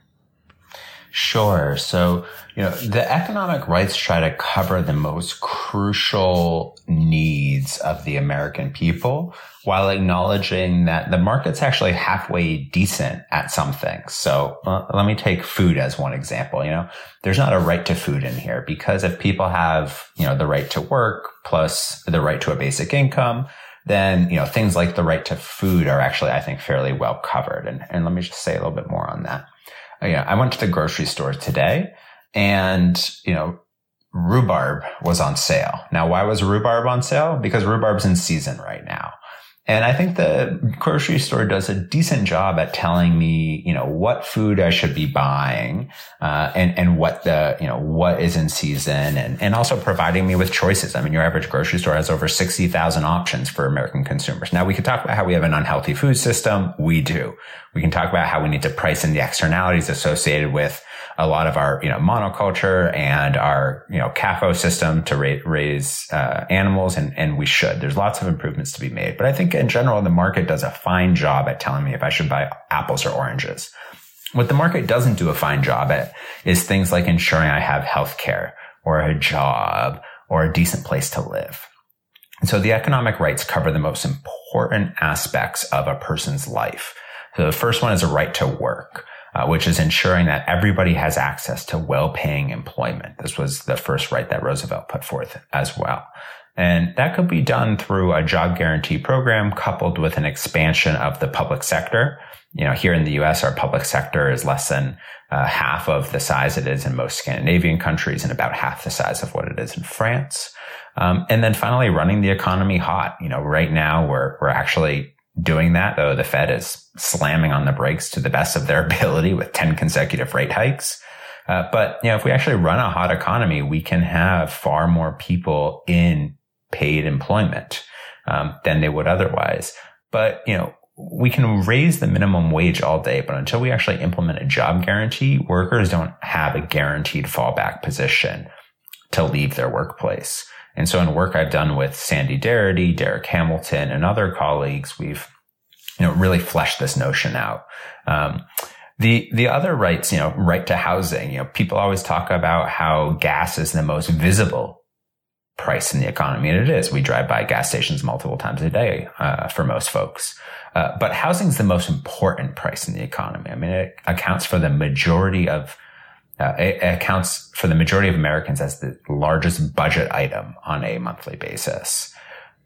Sure. So, you know, the economic rights try to cover the most crucial needs of the American people while acknowledging that the market's actually halfway decent at some things. So uh, let me take food as one example. You know, there's not a right to food in here because if people have, you know, the right to work plus the right to a basic income, then, you know, things like the right to food are actually, I think, fairly well covered. And, and let me just say a little bit more on that. Uh, you I went to the grocery store today and, you know, rhubarb was on sale. Now, why was rhubarb on sale? Because rhubarb's in season right now. And I think the grocery store does a decent job at telling me, you know, what food I should be buying, uh, and, and what the, you know, what is in season and, and also providing me with choices. I mean, your average grocery store has over 60,000 options for American consumers. Now we could talk about how we have an unhealthy food system. We do. We can talk about how we need to price in the externalities associated with a lot of our, you know, monoculture and our, you know, CAFO system to ra- raise uh, animals, and, and we should. There's lots of improvements to be made. But I think in general, the market does a fine job at telling me if I should buy apples or oranges. What the market doesn't do a fine job at is things like ensuring I have health care or a job or a decent place to live. so the economic rights cover the most important aspects of a person's life. So the first one is a right to work uh, which is ensuring that everybody has access to well-paying employment. This was the first right that Roosevelt put forth as well. And that could be done through a job guarantee program coupled with an expansion of the public sector. You know, here in the US, our public sector is less than uh, half of the size it is in most Scandinavian countries and about half the size of what it is in France. Um, and then finally, running the economy hot. You know, right now we're, we're actually doing that, though the Fed is slamming on the brakes to the best of their ability with 10 consecutive rate hikes. Uh, but you know, if we actually run a hot economy, we can have far more people in paid employment um, than they would otherwise. But you know, we can raise the minimum wage all day, but until we actually implement a job guarantee, workers don't have a guaranteed fallback position to leave their workplace. And so in work I've done with Sandy Darity, Darrick Hamilton, and other colleagues, we've you know really fleshed this notion out. Um, the the other rights, you know, right to housing. You know, people always talk about how gas is the most visible price in the economy, and it is. We drive by gas stations multiple times a day uh, for most folks. Uh, but housing is the most important price in the economy. I mean, it accounts for the majority of uh, it accounts for the majority of Americans as the largest budget item on a monthly basis.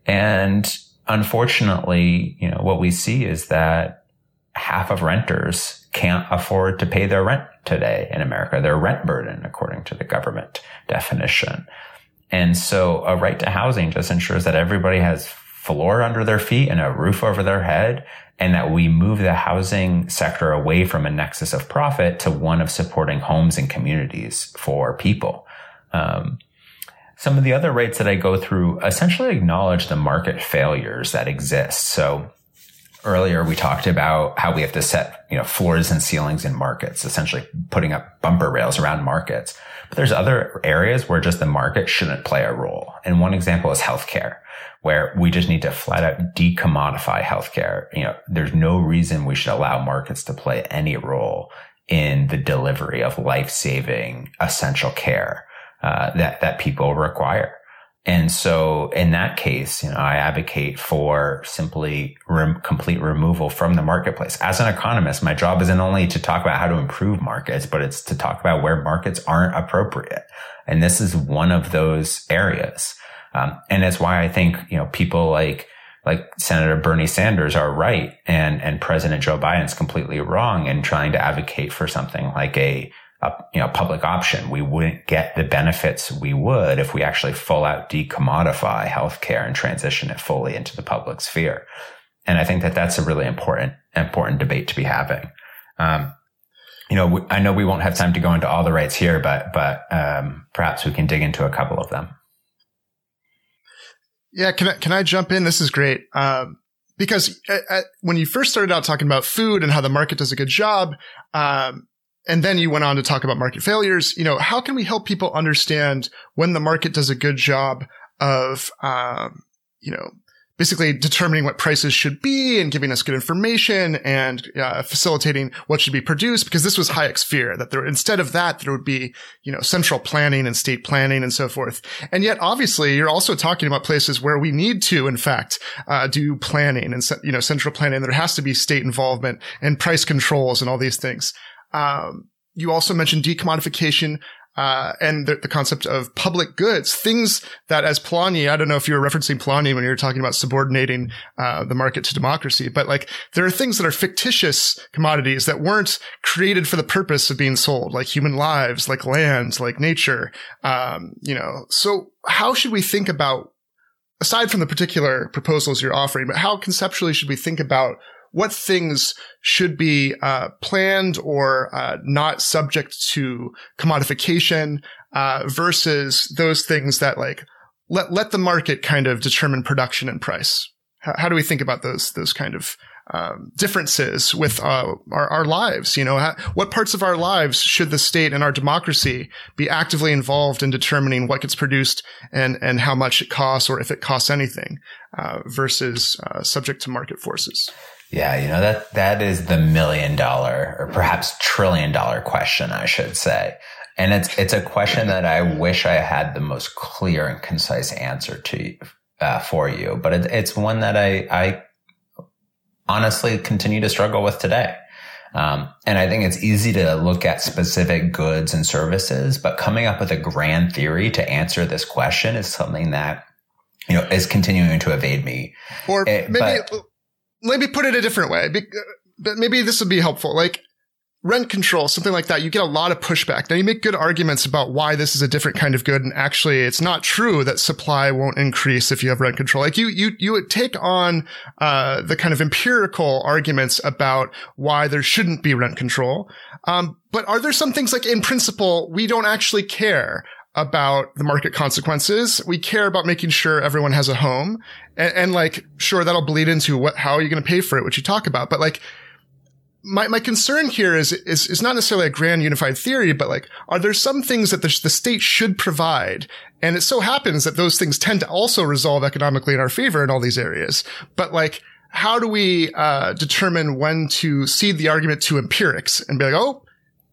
And unfortunately, you know, what we see is that half of renters can't afford to pay their rent today in America, their rent burden, according to the government definition. And so a right to housing just ensures that everybody has floor under their feet and a roof over their head and that we move the housing sector away from a nexus of profit to one of supporting homes and communities for people. Um, some of the other rates that I go through essentially acknowledge the market failures that exist. So earlier we talked about how we have to set, you know, floors and ceilings in markets, essentially putting up bumper rails around markets. But there's other areas where just the market shouldn't play a role. And one example is healthcare, where we just need to flat out decommodify healthcare. You know, there's no reason we should allow markets to play any role in the delivery of life-saving essential care uh, that that people require. And so in that case, you know, I advocate for simply rem- complete removal from the marketplace. As an economist, my job isn't only to talk about how to improve markets, but it's to talk about where markets aren't appropriate. And this is one of those areas. Um, and that's why I think, you know, people like, like Senator Bernie Sanders are right and, and President Joe Biden's completely wrong in trying to advocate for something like a a you know public option. We wouldn't get the benefits we would if we actually full out decommodify healthcare and transition it fully into the public sphere. And I think that that's a really important important debate to be having. Um, you know, I know we won't have time to go into all the rights here, but but um, perhaps we can dig into a couple of them. Yeah, can I can I jump in? This is great. Um, because at, at, when you first started out talking about food and how the market does a good job, um, and then you went on to talk about market failures. You know, how can we help people understand when the market does a good job of, um, you know, basically determining what prices should be and giving us good information and uh, facilitating what should be produced because this was Hayek's fear that there instead of that there would be you know central planning and state planning and so forth. And yet obviously you're also talking about places where we need to in fact uh, do planning and you know central planning. There has to be state involvement and price controls and all these things. Um, you also mentioned decommodification. Uh, and the, the, concept of public goods, things that as Polanyi, I don't know if you were referencing Polanyi when you were talking about subordinating, uh, the market to democracy, but like there are things that are fictitious commodities that weren't created for the purpose of being sold, like human lives, like land, like nature. Um, you know, so how should we think about, aside from the particular proposals you're offering, but how conceptually should we think about what things should be uh, planned or uh, not subject to commodification uh, versus those things that like let let the market kind of determine production and price. How, how do we think about those those kind of um, differences with uh, our, our, lives. You know, what parts of our lives should the state and our democracy be actively involved in determining what gets produced and and how much it costs, or if it costs anything, uh, versus uh, subject to market forces. Yeah, you know, that, that is the million dollar or perhaps trillion dollar question, I should say. And it's, it's a question that I wish I had the most clear and concise answer to, uh, for you, but it, it's one that I, I honestly continue to struggle with today. Um, and I think it's easy to look at specific goods and services, but coming up with a grand theory to answer this question is something that, you know, is continuing to evade me. Or it, maybe, but, maybe put it a different way. But maybe this would be helpful. Like rent control, something like that. You get a lot of pushback. Now you make good arguments about why this is a different kind of good. And actually it's not true that supply won't increase if you have rent control. Like you, you, you would take on, uh, the kind of empirical arguments about why there shouldn't be rent control. Um, but are there some things like in principle, we don't actually care about the market consequences. We care about making sure everyone has a home and, and like, sure, that'll bleed into what, how are you going to pay for it, which you talk about. But like, my, my concern here is, is, is not necessarily a grand unified theory, but like, are there some things that the, the state should provide? And it so happens that those things tend to also resolve economically in our favor in all these areas. But like, how do we, uh, determine when to cede the argument to empirics and be like, oh,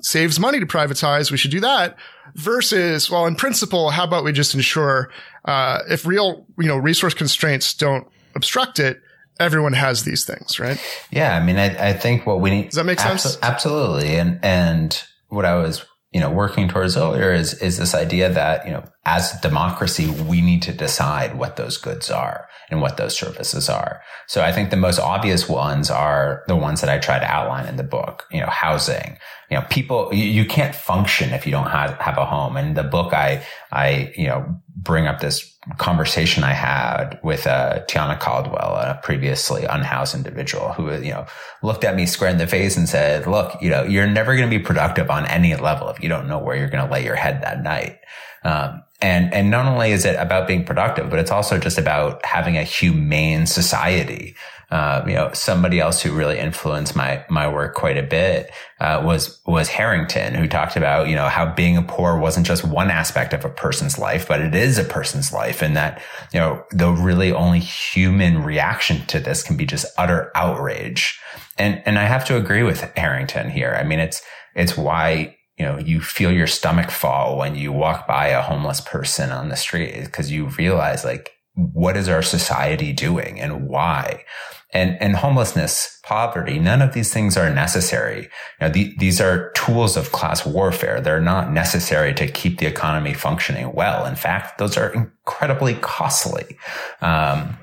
saves money to privatize. We should do that versus, well, in principle, how about we just ensure, uh, if real, you know, resource constraints don't obstruct it, everyone has these things, right? Yeah. I mean, I, I think what we need. Does that make abso- sense? Absolutely. And, and what I was, you know, working towards earlier is, is this idea that, you know, as democracy, we need to decide what those goods are and what those services are. So I think the most obvious ones are the ones that I try to outline in the book, you know, housing, you know, people, you, you can't function if you don't have, have a home. And the book, I, I, you know, bring up this conversation I had with uh, Tiana Caldwell, a previously unhoused individual who, you know, looked at me square in the face and said, look, you know, you're never going to be productive on any level if you don't know where you're going to lay your head that night. Um, and, and not only is it about being productive, but it's also just about having a humane society. Uh, you know, somebody else who really influenced my, my work quite a bit, uh, was, was Harrington, who talked about, you know, how being poor wasn't just one aspect of a person's life, but it is a person's life. And that, you know, the really only human reaction to this can be just utter outrage. And, and I have to agree with Harrington here. I mean, it's, it's why you know, you feel your stomach fall when you walk by a homeless person on the street because you realize like, what is our society doing and why? And, and homelessness, poverty, none of these things are necessary. You know, the, these are tools of class warfare. They're not necessary to keep the economy functioning well. In fact, those are incredibly costly. Um,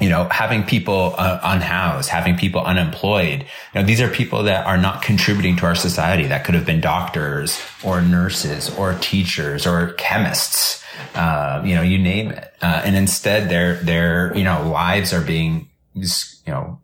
you know, having people uh, unhoused, having people unemployed. You know, these are people that are not contributing to our society. That could have been doctors or nurses or teachers or chemists. Uh, you know, you name it. Uh, and instead, their their you know lives are being you know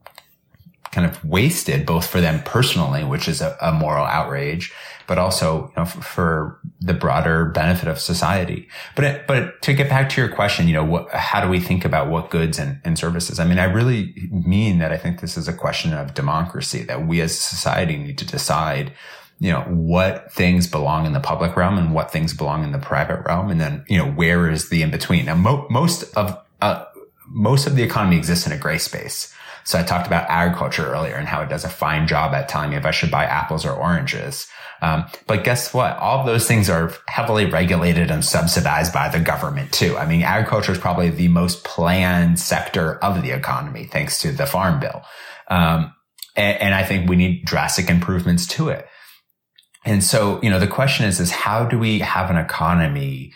kind of wasted both for them personally, which is a, a moral outrage, but also you know, for the broader benefit of society. But it, but to get back to your question, you know, what, how do we think about what goods and, and services? I mean, I really mean that I think this is a question of democracy that we as a society need to decide you know, what things belong in the public realm and what things belong in the private realm. And then, you know, where is the in between? Now, mo- most of, uh, most of the economy exists in a gray space. So I talked about agriculture earlier and how it does a fine job at telling me if I should buy apples or oranges. Um, but guess what? All of those things are heavily regulated and subsidized by the government too. I mean, agriculture is probably the most planned sector of the economy thanks to the farm bill. Um, and, and I think we need drastic improvements to it. And so, you know, the question is, is how do we have an economy?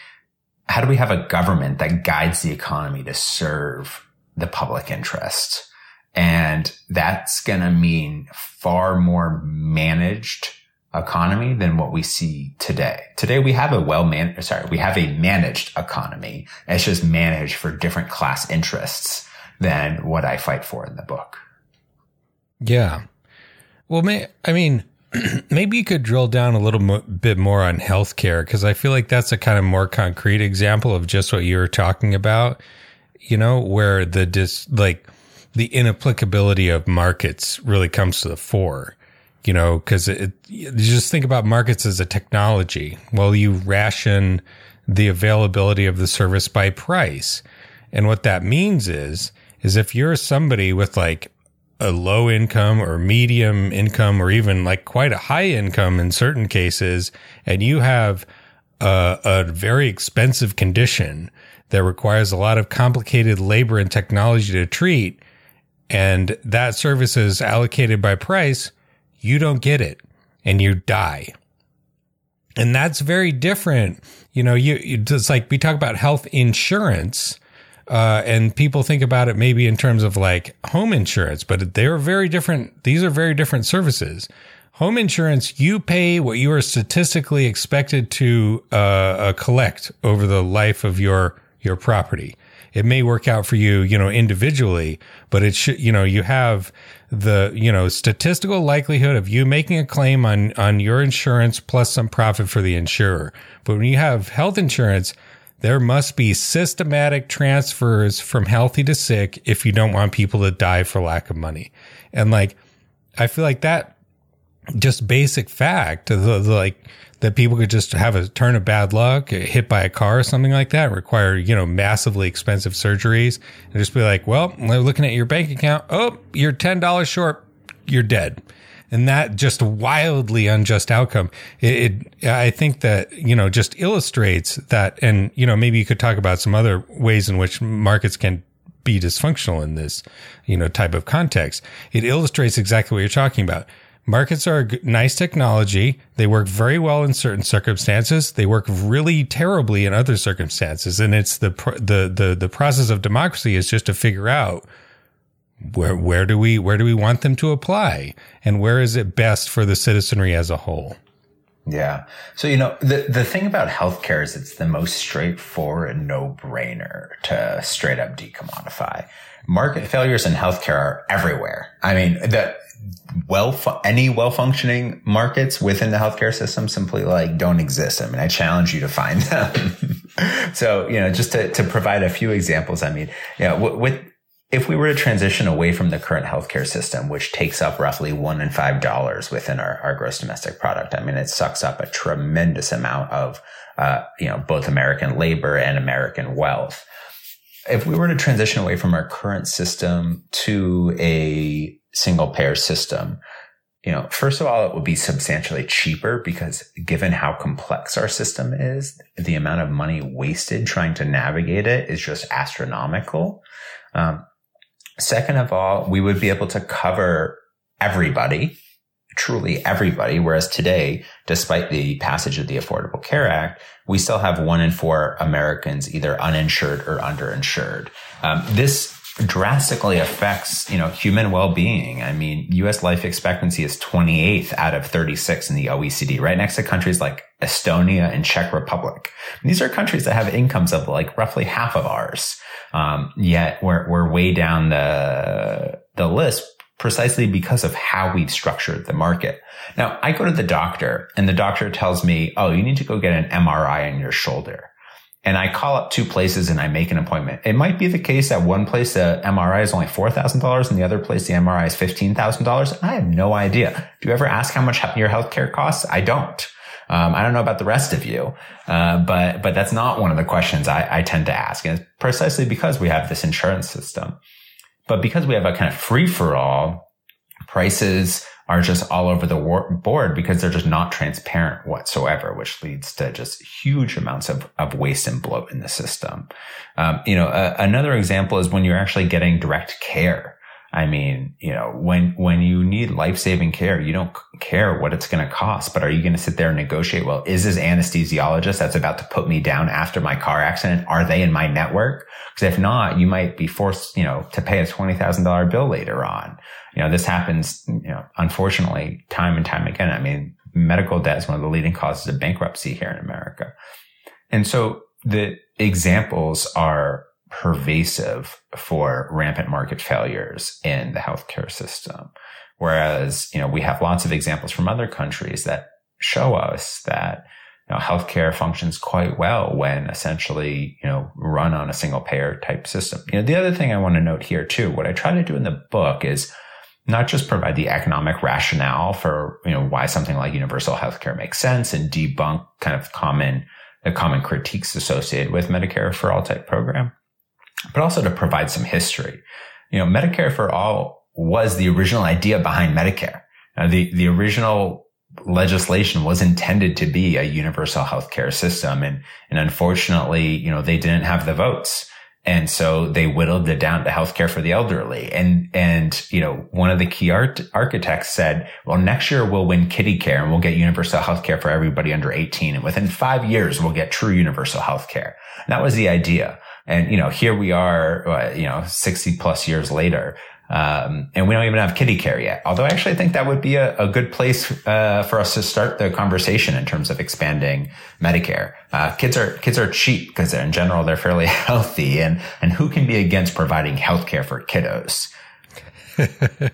How do we have a government that guides the economy to serve the public interest? And that's going to mean far more managed economy than what we see today. Today we have a well managed, sorry, we have a managed economy. It's just managed for different class interests than what I fight for in the book. Yeah. Well, may, I mean, maybe you could drill down a little mo- bit more on healthcare because I feel like that's a kind of more concrete example of just what you were talking about, you know, where the dis, like the inapplicability of markets really comes to the fore you know, because it, you just think about markets as a technology. Well, you ration the availability of the service by price. And what that means is, is if you're somebody with like a low income or medium income or even like quite a high income in certain cases, and you have a, a very expensive condition that requires a lot of complicated labor and technology to treat, and that service is allocated by price, you don't get it and you die. And that's very different. You know, you, it's like we talk about health insurance, uh, and people think about it maybe in terms of like home insurance, but they're very different. These are very different services. Home insurance, you pay what you are statistically expected to uh, uh, collect over the life of your your property. It may work out for you, you know, individually, but it should, you know, you have the, you know, statistical likelihood of you making a claim on, on your insurance plus some profit for the insurer. But when you have health insurance, there must be systematic transfers from healthy to sick if you don't want people to die for lack of money. And like, I feel like that just basic fact, like, that people could just have a turn of bad luck, hit by a car or something like that, require, you know, massively expensive surgeries and just be like, well, looking at your bank account. Oh, you're $10 short. You're dead. And that just wildly unjust outcome. It, it, I think that, you know, just illustrates that. And, you know, maybe you could talk about some other ways in which markets can be dysfunctional in this, you know, type of context. It illustrates exactly what you're talking about Markets are a nice technology. They work very well in certain circumstances. They work really terribly in other circumstances. And it's the, the, the, the process of democracy is just to figure out where, where do we, where do we want them to apply and where is it best for the citizenry as a whole? Yeah. So, you know, the, the thing about healthcare is it's the most straightforward no brainer to straight up decommodify. Market failures in healthcare are everywhere. I mean, the, well, any well functioning markets within the healthcare system simply like don't exist. I mean, I challenge you to find them. so, you know, just to, to provide a few examples, I mean, know, with, if we were to transition away from the current healthcare system, which takes up roughly one in five dollars within our, our gross domestic product, I mean, it sucks up a tremendous amount of, uh, you know, both American labor and American wealth. If we were to transition away from our current system to a single payer system, you know, first of all, it would be substantially cheaper because given how complex our system is, the amount of money wasted trying to navigate it is just astronomical. Um, second of all, we would be able to cover everybody, truly everybody. Whereas today, despite the passage of the Affordable Care Act, we still have one in four Americans either uninsured or underinsured. Um, this drastically affects, you know, human well-being. I mean, US life expectancy is 28th out of 36 in the OECD, right next to countries like Estonia and Czech Republic. These are countries that have incomes of like roughly half of ours. Um, yet we're, we're way down the, the list precisely because of how we've structured the market. Now, I go to the doctor and the doctor tells me, Oh, you need to go get an MRI on your shoulder and I call up two places and I make an appointment. It might be the case that one place the MRI is only $4,000 and the other place the MRI is $15,000. I have no idea. Do you ever ask how much your healthcare costs? I don't. Um, I don't know about the rest of you, uh, but but that's not one of the questions I, I tend to ask, and it's precisely because we have this insurance system. But because we have a kind of free for all, prices are just all over the board because they're just not transparent whatsoever, which leads to just huge amounts of, of waste and bloat in the system. Um, you know, another example is when you're actually getting direct care. I mean, you know, when, when you need life-saving care, you don't care what it's going to cost, but are you going to sit there and negotiate? Well, is this anesthesiologist that's about to put me down after my car accident? Are they in my network? Because if not, you might be forced, you know, to pay a $20,000 bill later on. You know, this happens, you know, unfortunately time and time again. I mean, medical debt is one of the leading causes of bankruptcy here in America. And so the examples are pervasive for rampant market failures in the healthcare system. Whereas, you know, we have lots of examples from other countries that show us that you know, healthcare functions quite well when essentially, you know, run on a single payer type system. You know, the other thing I want to note here too, what I try to do in the book is not just provide the economic rationale for, you know, why something like universal healthcare makes sense and debunk kind of common, the common critiques associated with Medicare for all type program, but also to provide some history. You know, Medicare for all was the original idea behind Medicare. Uh, the, the original legislation was intended to be a universal healthcare system. And, and unfortunately, you know, they didn't have the votes. And so they whittled it down to healthcare for the elderly. And, and, you know, one of the key art- architects said, well, next year we'll win kiddie care and we'll get universal healthcare for everybody under 18. And within five years, we'll get true universal healthcare. And that was the idea. And, you know, here we are, uh, you know, 60 plus years later. Um, and we don't even have kiddie care yet. Although I actually think that would be a, a good place uh, for us to start the conversation in terms of expanding Medicare. Uh, kids are kids are cheap because in general they're fairly healthy, and and who can be against providing health care for kiddos?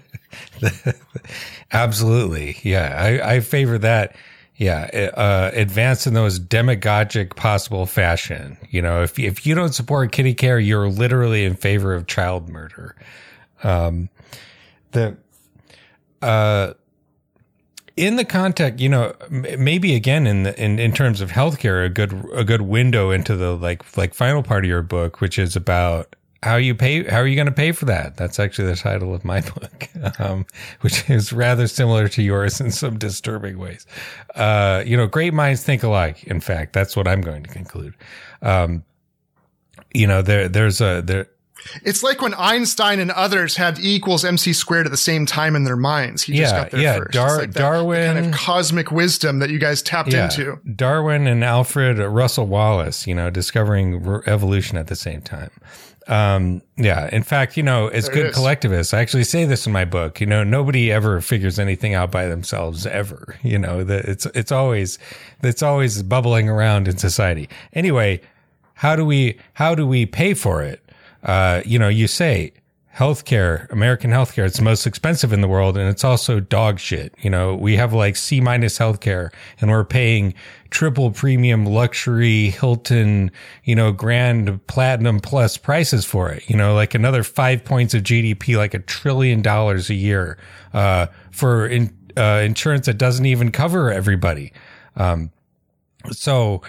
Absolutely, yeah, I, I favor that. Yeah, uh, advance in those demagogic possible fashion. You know, if if you don't support kiddie care, you're literally in favor of child murder. Um, the, uh, in the context, you know, maybe again in the, in, in terms of healthcare, a good, a good window into the like, like final part of your book, which is about how you pay, how are you going to pay for that? That's actually the title of my book, um, which is rather similar to yours in some disturbing ways. Uh, you know, great minds think alike. In fact, that's what I'm going to conclude. Um, you know, there, there's a, there, it's like when Einstein and others had E equals MC squared at the same time in their minds. He just got there yeah. first. Dar- like Darwin, kind of cosmic wisdom that you guys tapped yeah, into. Darwin and Alfred Russel Wallace, you know, discovering evolution at the same time. Um, yeah. In fact, you know, as there good collectivists, I actually say this in my book, you know, nobody ever figures anything out by themselves ever, you know, that it's, it's always, it's always bubbling around in society. Anyway, how do we, how do we pay for it? Uh, you know, you say healthcare, American healthcare. It's the most expensive in the world and it's also dog shit. You know, we have like C minus healthcare and we're paying triple premium luxury Hilton, you know, grand platinum plus prices for it. You know, like another five points of GDP, like a trillion dollars a year, uh, for in, uh, insurance that doesn't even cover everybody. Um, so,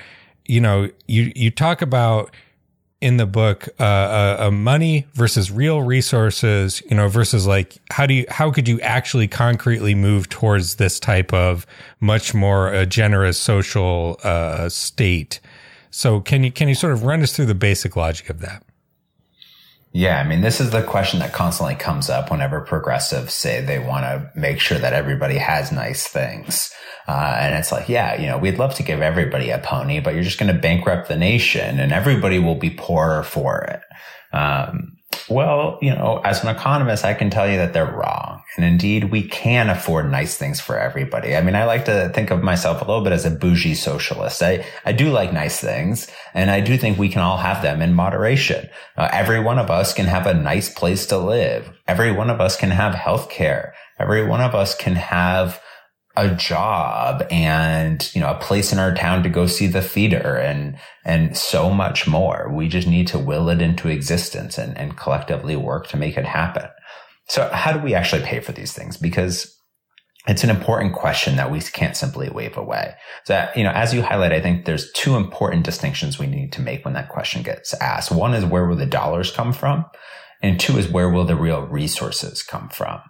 you know, you, you talk about, in the book uh, uh, uh, money versus real resources you know versus like how do you how could you actually concretely move towards this type of much more uh, generous social uh, state so can you can you sort of run us through the basic logic of that yeah, I mean, this is the question that constantly comes up whenever progressives say they want to make sure that everybody has nice things. Uh, and it's like, yeah, you know, we'd love to give everybody a pony, but you're just going to bankrupt the nation and everybody will be poorer for it. Um, well, you know, as an economist, I can tell you that they're wrong. And indeed, we can afford nice things for everybody. I mean, I like to think of myself a little bit as a bougie socialist. I, I do like nice things and I do think we can all have them in moderation. Uh, every one of us can have a nice place to live. Every one of us can have health care. Every one of us can have a job and, you know, a place in our town to go see the theater and, and so much more. We just need to will it into existence and, and collectively work to make it happen. So how do we actually pay for these things? Because it's an important question that we can't simply wave away. So, you know, as you highlight, I think there's two important distinctions we need to make when that question gets asked. One is where will the dollars come from? And two is where will the real resources come from?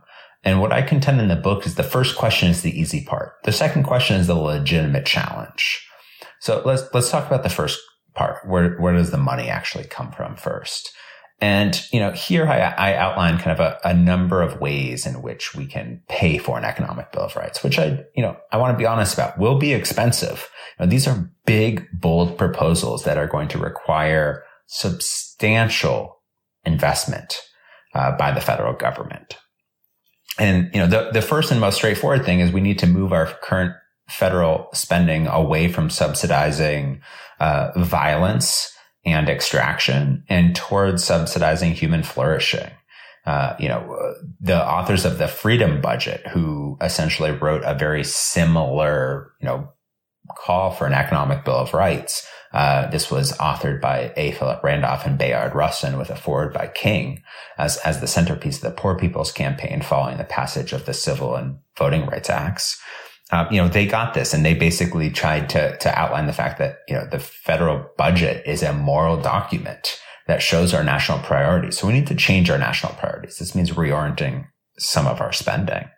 And what I contend in the book is the first question is the easy part. The second question is the legitimate challenge. So let's, let's talk about the first part. Where, where does the money actually come from first? And, you know, here I, I outline kind of a, a, number of ways in which we can pay for an economic bill of rights, which I, you know, I want to be honest about will be expensive. You know, these are big, bold proposals that are going to require substantial investment uh, by the federal government. And, you know, the, the first and most straightforward thing is we need to move our current federal spending away from subsidizing uh, violence and extraction and towards subsidizing human flourishing. Uh, you know, the authors of the Freedom Budget, who essentially wrote a very similar, you know, call for an economic bill of rights, uh, this was authored by A. Philip Randolph and Bayard Rustin with a foreword by King as, as the centerpiece of the Poor People's Campaign following the passage of the Civil and Voting Rights Acts. Um, you know, they got this and they basically tried to, to outline the fact that, you know, the federal budget is a moral document that shows our national priorities. So we need to change our national priorities. This means reorienting some of our spending.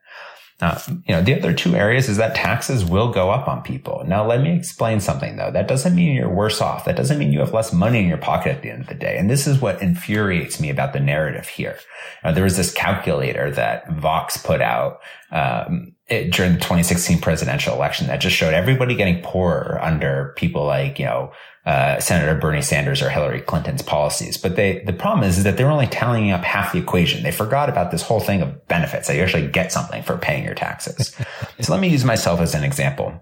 You know, the other two areas is that taxes will go up on people. Now, let me explain something though. That doesn't mean you're worse off. That doesn't mean you have less money in your pocket at the end of the day. And this is what infuriates me about the narrative here. There was this calculator that Vox put out um, it, during the 2016 presidential election that just showed everybody getting poorer under people like, you know, uh, Senator Bernie Sanders or Hillary Clinton's policies. But they, the problem is, is that they're only tallying up half the equation. They forgot about this whole thing of benefits that you actually get something for paying your taxes. so let me use myself as an example.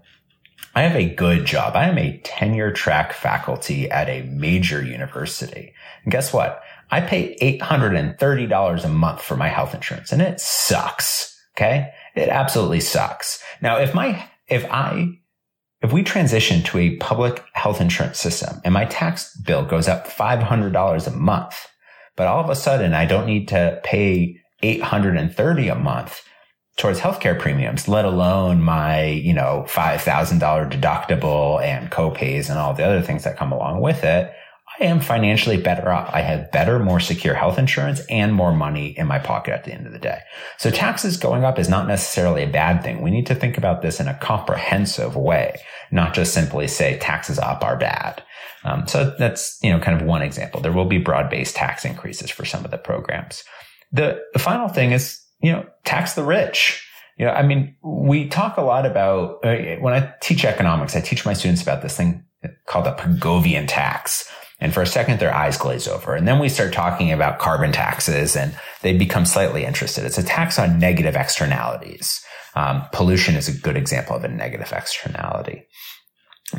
I have a good job. I am a tenure track faculty at a major university. And guess what? I pay $830 a month for my health insurance and it sucks. Okay. It absolutely sucks. Now, if my, if I if we transition to a public health insurance system and my tax bill goes up $500 a month, but all of a sudden I don't need to pay 830 a month towards healthcare premiums, let alone my, you know, $5,000 deductible and copays and all the other things that come along with it. I am financially better off. I have better, more secure health insurance and more money in my pocket at the end of the day. So taxes going up is not necessarily a bad thing. We need to think about this in a comprehensive way, not just simply say taxes up are bad. Um, so that's, you know, kind of one example. There will be broad-based tax increases for some of the programs. The, the final thing is, you know, tax the rich. You know, I mean, we talk a lot about, uh, when I teach economics, I teach my students about this thing called a Pigovian tax and for a second, their eyes glaze over. And then we start talking about carbon taxes and they become slightly interested. It's a tax on negative externalities. Um, pollution is a good example of a negative externality.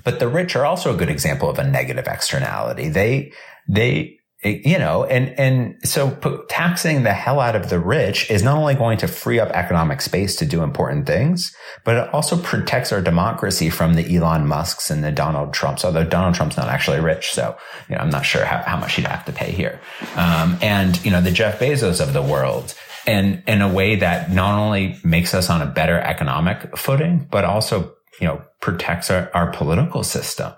But the rich are also a good example of a negative externality. They, they you know, and, and so taxing the hell out of the rich is not only going to free up economic space to do important things, but it also protects our democracy from the Elon Musks and the Donald Trumps, although Donald Trump's not actually rich. So, you know, I'm not sure how, how much he'd have to pay here. Um, and, you know, the Jeff Bezos of the world and in a way that not only makes us on a better economic footing, but also, you know, protects our, our political system.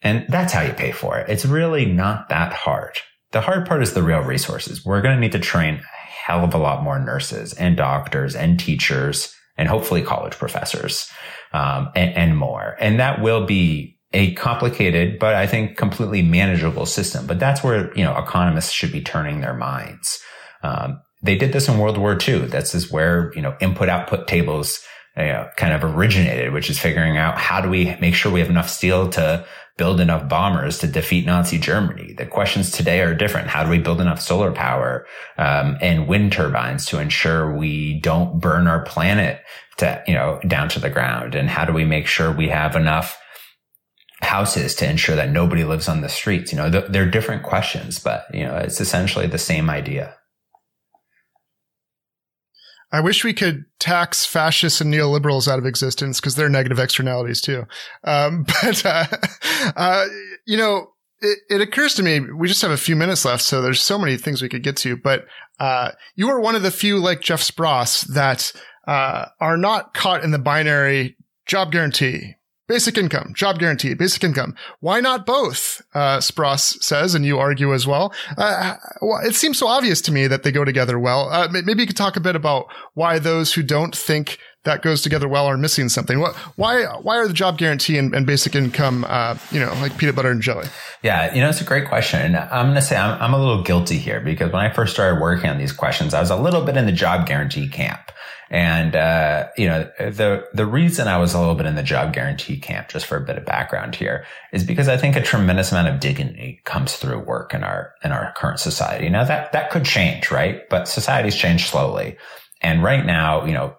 And that's how you pay for it. It's really not that hard. The hard part is the real resources. We're going to need to train a hell of a lot more nurses and doctors and teachers and hopefully college professors um, and, and more. And that will be a complicated, but I think completely manageable system. But that's where, you know, economists should be turning their minds. Um, they did this in World War II. That's is where, you know, input output tables you know, kind of originated, which is figuring out how do we make sure we have enough steel to build enough bombers to defeat Nazi Germany. The questions today are different. How do we build enough solar power um, and wind turbines to ensure we don't burn our planet to you know down to the ground? And how do we make sure we have enough houses to ensure that nobody lives on the streets? You know, th- they're different questions, but you know, it's essentially the same idea. I wish we could tax fascists and neoliberals out of existence because they're negative externalities too. Um, but, uh, uh, you know, it, it, occurs to me we just have a few minutes left, so there's so many things we could get to. But uh, you are one of the few, like Jeff Spross, that uh, are not caught in the binary job guarantee, Basic income, job guarantee, basic income. Why not both? Uh, Spross says, and you argue as well. Uh, well, it seems so obvious to me that they go together well. Uh, maybe you could talk a bit about why those who don't think that goes together well are missing something. What, why, why are the job guarantee and, and basic income, uh, you know, like peanut butter and jelly? Yeah, you know, it's a great question. I'm going to say I'm, I'm a little guilty here because when I first started working on these questions, I was a little bit in the job guarantee camp. And, uh, you know, the, the reason I was a little bit in the job guarantee camp, just for a bit of background here, is because I think a tremendous amount of dignity comes through work in our, in our current society. Now that, that could change, right? But societies change slowly. And right now, you know,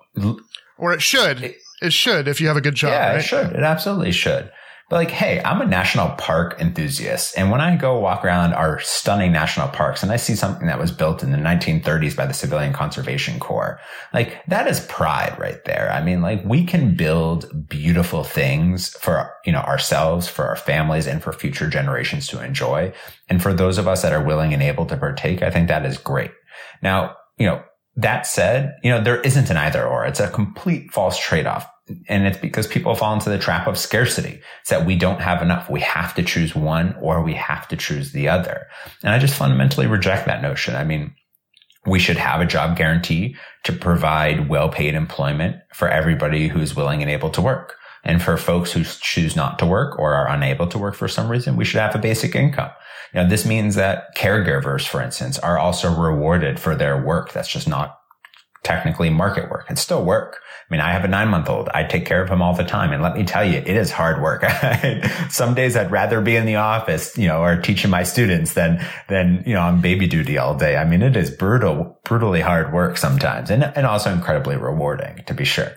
or it should, it, it should if you have a good job. Yeah, right? it should. It absolutely should. But like, hey, I'm a national park enthusiast. And when I go walk around our stunning national parks and I see something that was built in the 1930s by the Civilian Conservation Corps, like that is pride right there. I mean, like we can build beautiful things for, you know, ourselves, for our families and for future generations to enjoy. And for those of us that are willing and able to partake, I think that is great. Now, you know, that said, you know, there isn't an either or. It's a complete false trade off and it's because people fall into the trap of scarcity. It's that we don't have enough. We have to choose one or we have to choose the other. And I just fundamentally reject that notion. I mean, we should have a job guarantee to provide well paid employment for everybody who's willing and able to work. And for folks who choose not to work or are unable to work for some reason, we should have a basic income. You know, this means that caregivers, for instance, are also rewarded for their work. That's just not technically market work. It's still work. I mean, I have a nine month old. I take care of him all the time. And let me tell you, it is hard work. Some days I'd rather be in the office, you know, or teaching my students than, than, you know, on baby duty all day. I mean, it is brutal, brutally hard work sometimes and, and also incredibly rewarding to be sure.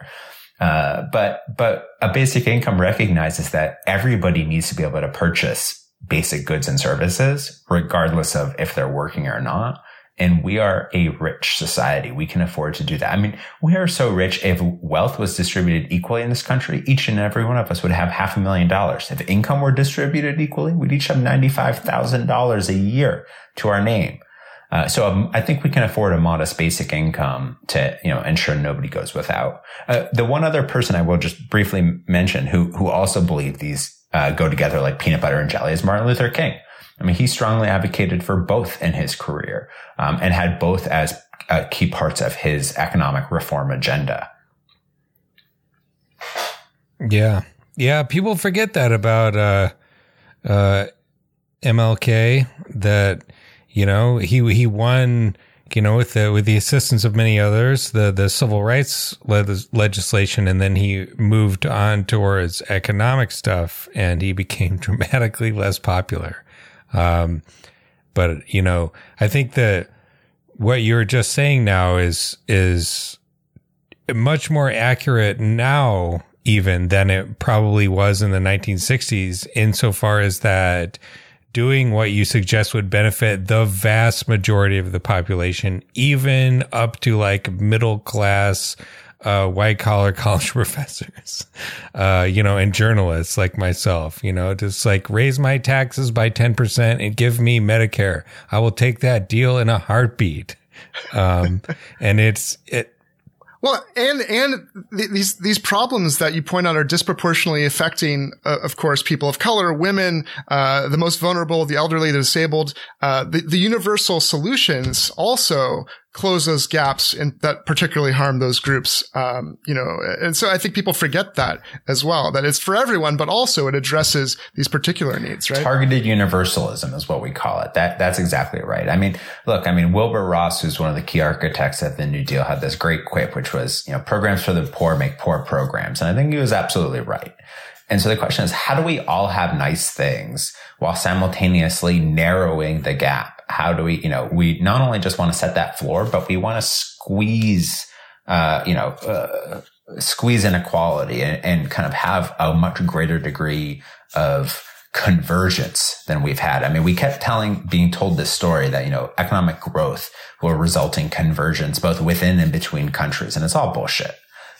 Uh, but, but a basic income recognizes that everybody needs to be able to purchase basic goods and services, regardless of if they're working or not. And we are a rich society. We can afford to do that. I mean, we are so rich. If wealth was distributed equally in this country, each and every one of us would have half a million dollars. If income were distributed equally, we'd each have $95,000 a year to our name. Uh, so um, I think we can afford a modest basic income to, you know, ensure nobody goes without. Uh, the one other person I will just briefly mention who, who also believe these, uh, go together like peanut butter and jelly is Martin Luther King. I mean, he strongly advocated for both in his career um, and had both as uh, key parts of his economic reform agenda. Yeah. Yeah. People forget that about uh, uh, MLK, that, you know, he, he won you know, with the with the assistance of many others, the the civil rights le- legislation, and then he moved on towards economic stuff, and he became dramatically less popular. Um, but you know, I think that what you're just saying now is, is much more accurate now even than it probably was in the 1960s insofar as that doing what you suggest would benefit the vast majority of the population, even up to like middle class, uh, white collar college professors, uh, you know, and journalists like myself, you know, just like raise my taxes by 10% and give me Medicare. I will take that deal in a heartbeat. Um, and it's, it, well, and and th- these these problems that you point out are disproportionately affecting, uh, of course, people of color, women, uh, the most vulnerable, the elderly, the disabled. Uh, the, the universal solutions also close those gaps and that particularly harm those groups. Um, you know, and so I think people forget that as well, that it's for everyone, but also it addresses these particular needs, right? Targeted universalism is what we call it. That, that's exactly right. I mean, look, I mean, Wilbur Ross, who's one of the key architects of the New Deal, had this great quip, which was, you know, programs for the poor make poor programs. And I think he was absolutely right. And so the question is, how do we all have nice things while simultaneously narrowing the gap? How do we, you know, we not only just want to set that floor, but we want to squeeze, uh, you know, uh, squeeze inequality and, and kind of have a much greater degree of convergence than we've had. I mean, we kept telling, being told this story that, you know, economic growth will result in convergence both within and between countries. And it's all bullshit.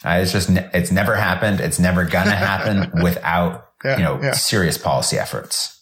Uh, it's just, it's never happened. It's never gonna happen without, yeah, you know, yeah. serious policy efforts.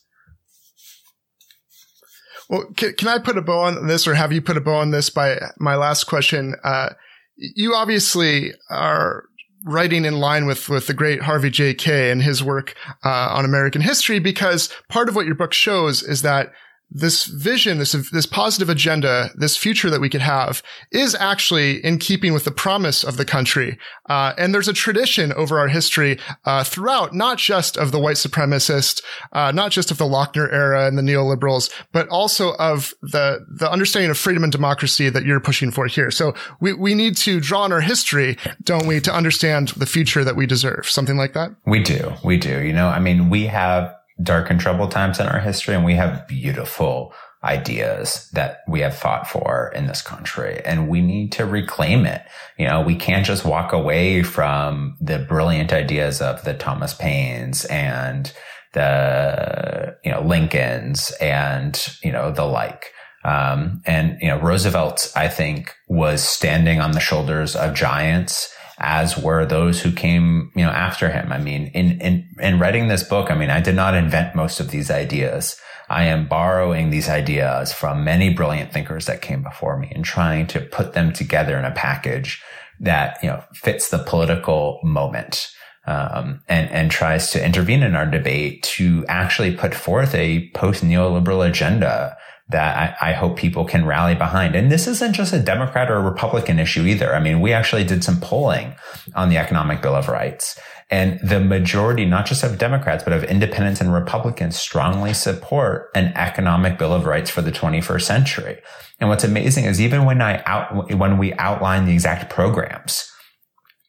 Well, can, can, I put a bow on this or have you put a bow on this by my last question? Uh, you obviously are writing in line with, with the great Harvey J. Kaye. And his work, uh, on American history because part of what your book shows is that this vision, this, this positive agenda, this future that we could have is actually in keeping with the promise of the country. Uh, and there's a tradition over our history, uh, throughout, not just of the white supremacist, uh, not just of the Lochner era and the neoliberals, but also of the, the understanding of freedom and democracy that you're pushing for here. So we, we need to draw on our history, don't we, to understand the future that we deserve? Something like that? We do. We do. You know, I mean, we have dark and troubled times in our history and we have beautiful ideas that we have fought for in this country and we need to reclaim it. You know, we can't just walk away from the brilliant ideas of the Thomas Paines and the, you know, Lincolns and, you know, the like. Um, and, you know, Roosevelt, I think was standing on the shoulders of giants as were those who came, you know, after him. I mean, in, in, in writing this book, I mean, I did not invent most of these ideas. I am borrowing these ideas from many brilliant thinkers that came before me and trying to put them together in a package that, you know, fits the political moment. Um, and, and tries to intervene in our debate to actually put forth a post neoliberal agenda that I, I, hope people can rally behind. And this isn't just a Democrat or a Republican issue either. I mean, we actually did some polling on the Economic Bill of Rights and the majority, not just of Democrats, but of independents and Republicans strongly support an economic Bill of Rights for the 21st century. And what's amazing is even when I out, when we outline the exact programs,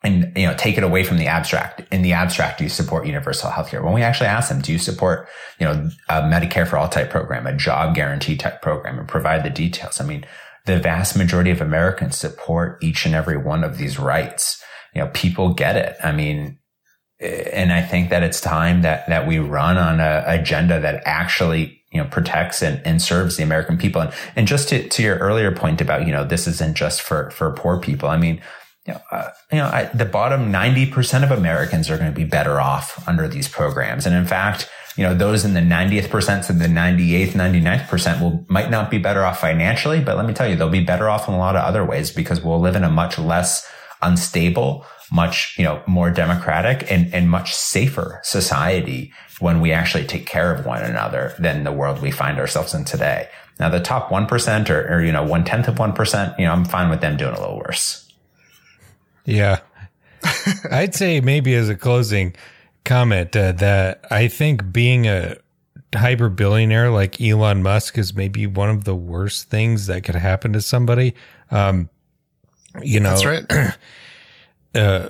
and you know take it away from the abstract. In the abstract do you support universal health care when we actually ask them do you support you know a medicare for all type program a job guarantee type program and provide the details? I mean the vast majority of americans support each and every one of these rights. You know people get it. I mean eh, and i think that it's time that that we run on a agenda that actually you know protects and, and serves the american people. And and just to, to your earlier point about you know this isn't just for for poor people. I mean you know, uh, you know I, the bottom 90% of Americans are going to be better off under these programs. And in fact, you know, those in the 90th percent to the 98th, 99th percent will, might not be better off financially, but let me tell you, they'll be better off in a lot of other ways because we'll live in a much less unstable, much, you know, more democratic and, and much safer society when we actually take care of one another than the world we find ourselves in today. Now, the top 1% or, or you know, one tenth of 1%, you know, I'm fine with them doing a little worse. Yeah. I'd say maybe as a closing comment uh, that I think being a hyper billionaire like Elon Musk is maybe one of the worst things that could happen to somebody. Um, you know, that's right. uh,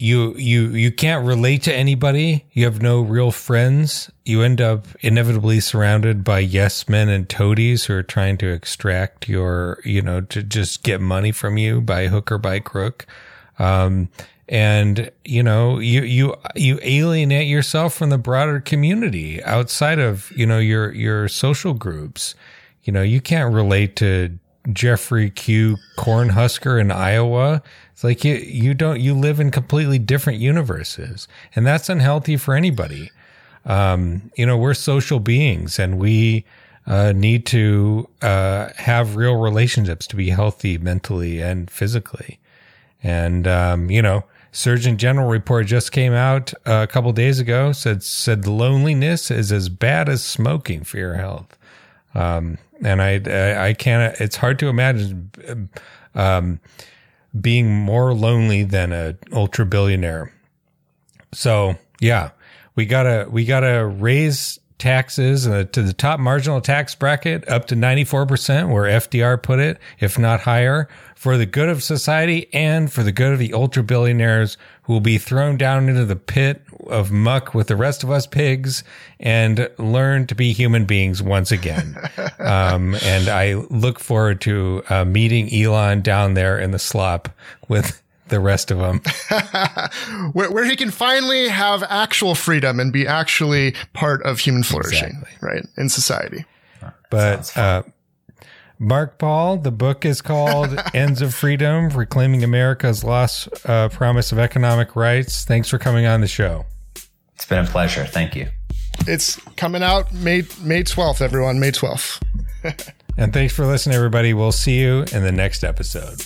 you you you can't relate to anybody. You have no real friends. You end up inevitably surrounded by yes men and toadies who are trying to extract your, you know, to just get money from you by hook or by crook. Um, and you know, you, you, you alienate yourself from the broader community outside of, you know, your, your social groups. You know, you can't relate to Jeffrey Q Cornhusker in Iowa. It's like you, you don't, you live in completely different universes and that's unhealthy for anybody. Um, you know, we're social beings and we, uh, need to, uh, have real relationships to be healthy mentally and physically. And, um, you know, Surgeon General report just came out uh, a couple days ago. Said said loneliness is as bad as smoking for your health. Um, and I, I, I can't. It's hard to imagine um, being more lonely than a ultra billionaire. So yeah, we gotta we gotta raise taxes uh, to the top marginal tax bracket up to 94% where FDR put it, if not higher, for the good of society and for the good of the ultra billionaires who will be thrown down into the pit of muck with the rest of us pigs and learn to be human beings once again. um, and I look forward to uh, meeting Elon down there in the slop with the rest of them. where, where, he can finally have actual freedom and be actually part of human flourishing, exactly. right, in society. But, uh, Mark Paul, the book is called Ends of Freedom Reclaiming America's Lost uh, Promise of Economic Rights. Thanks for coming on the show. It's been a pleasure. Thank you. It's coming out May May 12th, everyone. May 12th. and thanks for listening, everybody. We'll see you in the next episode.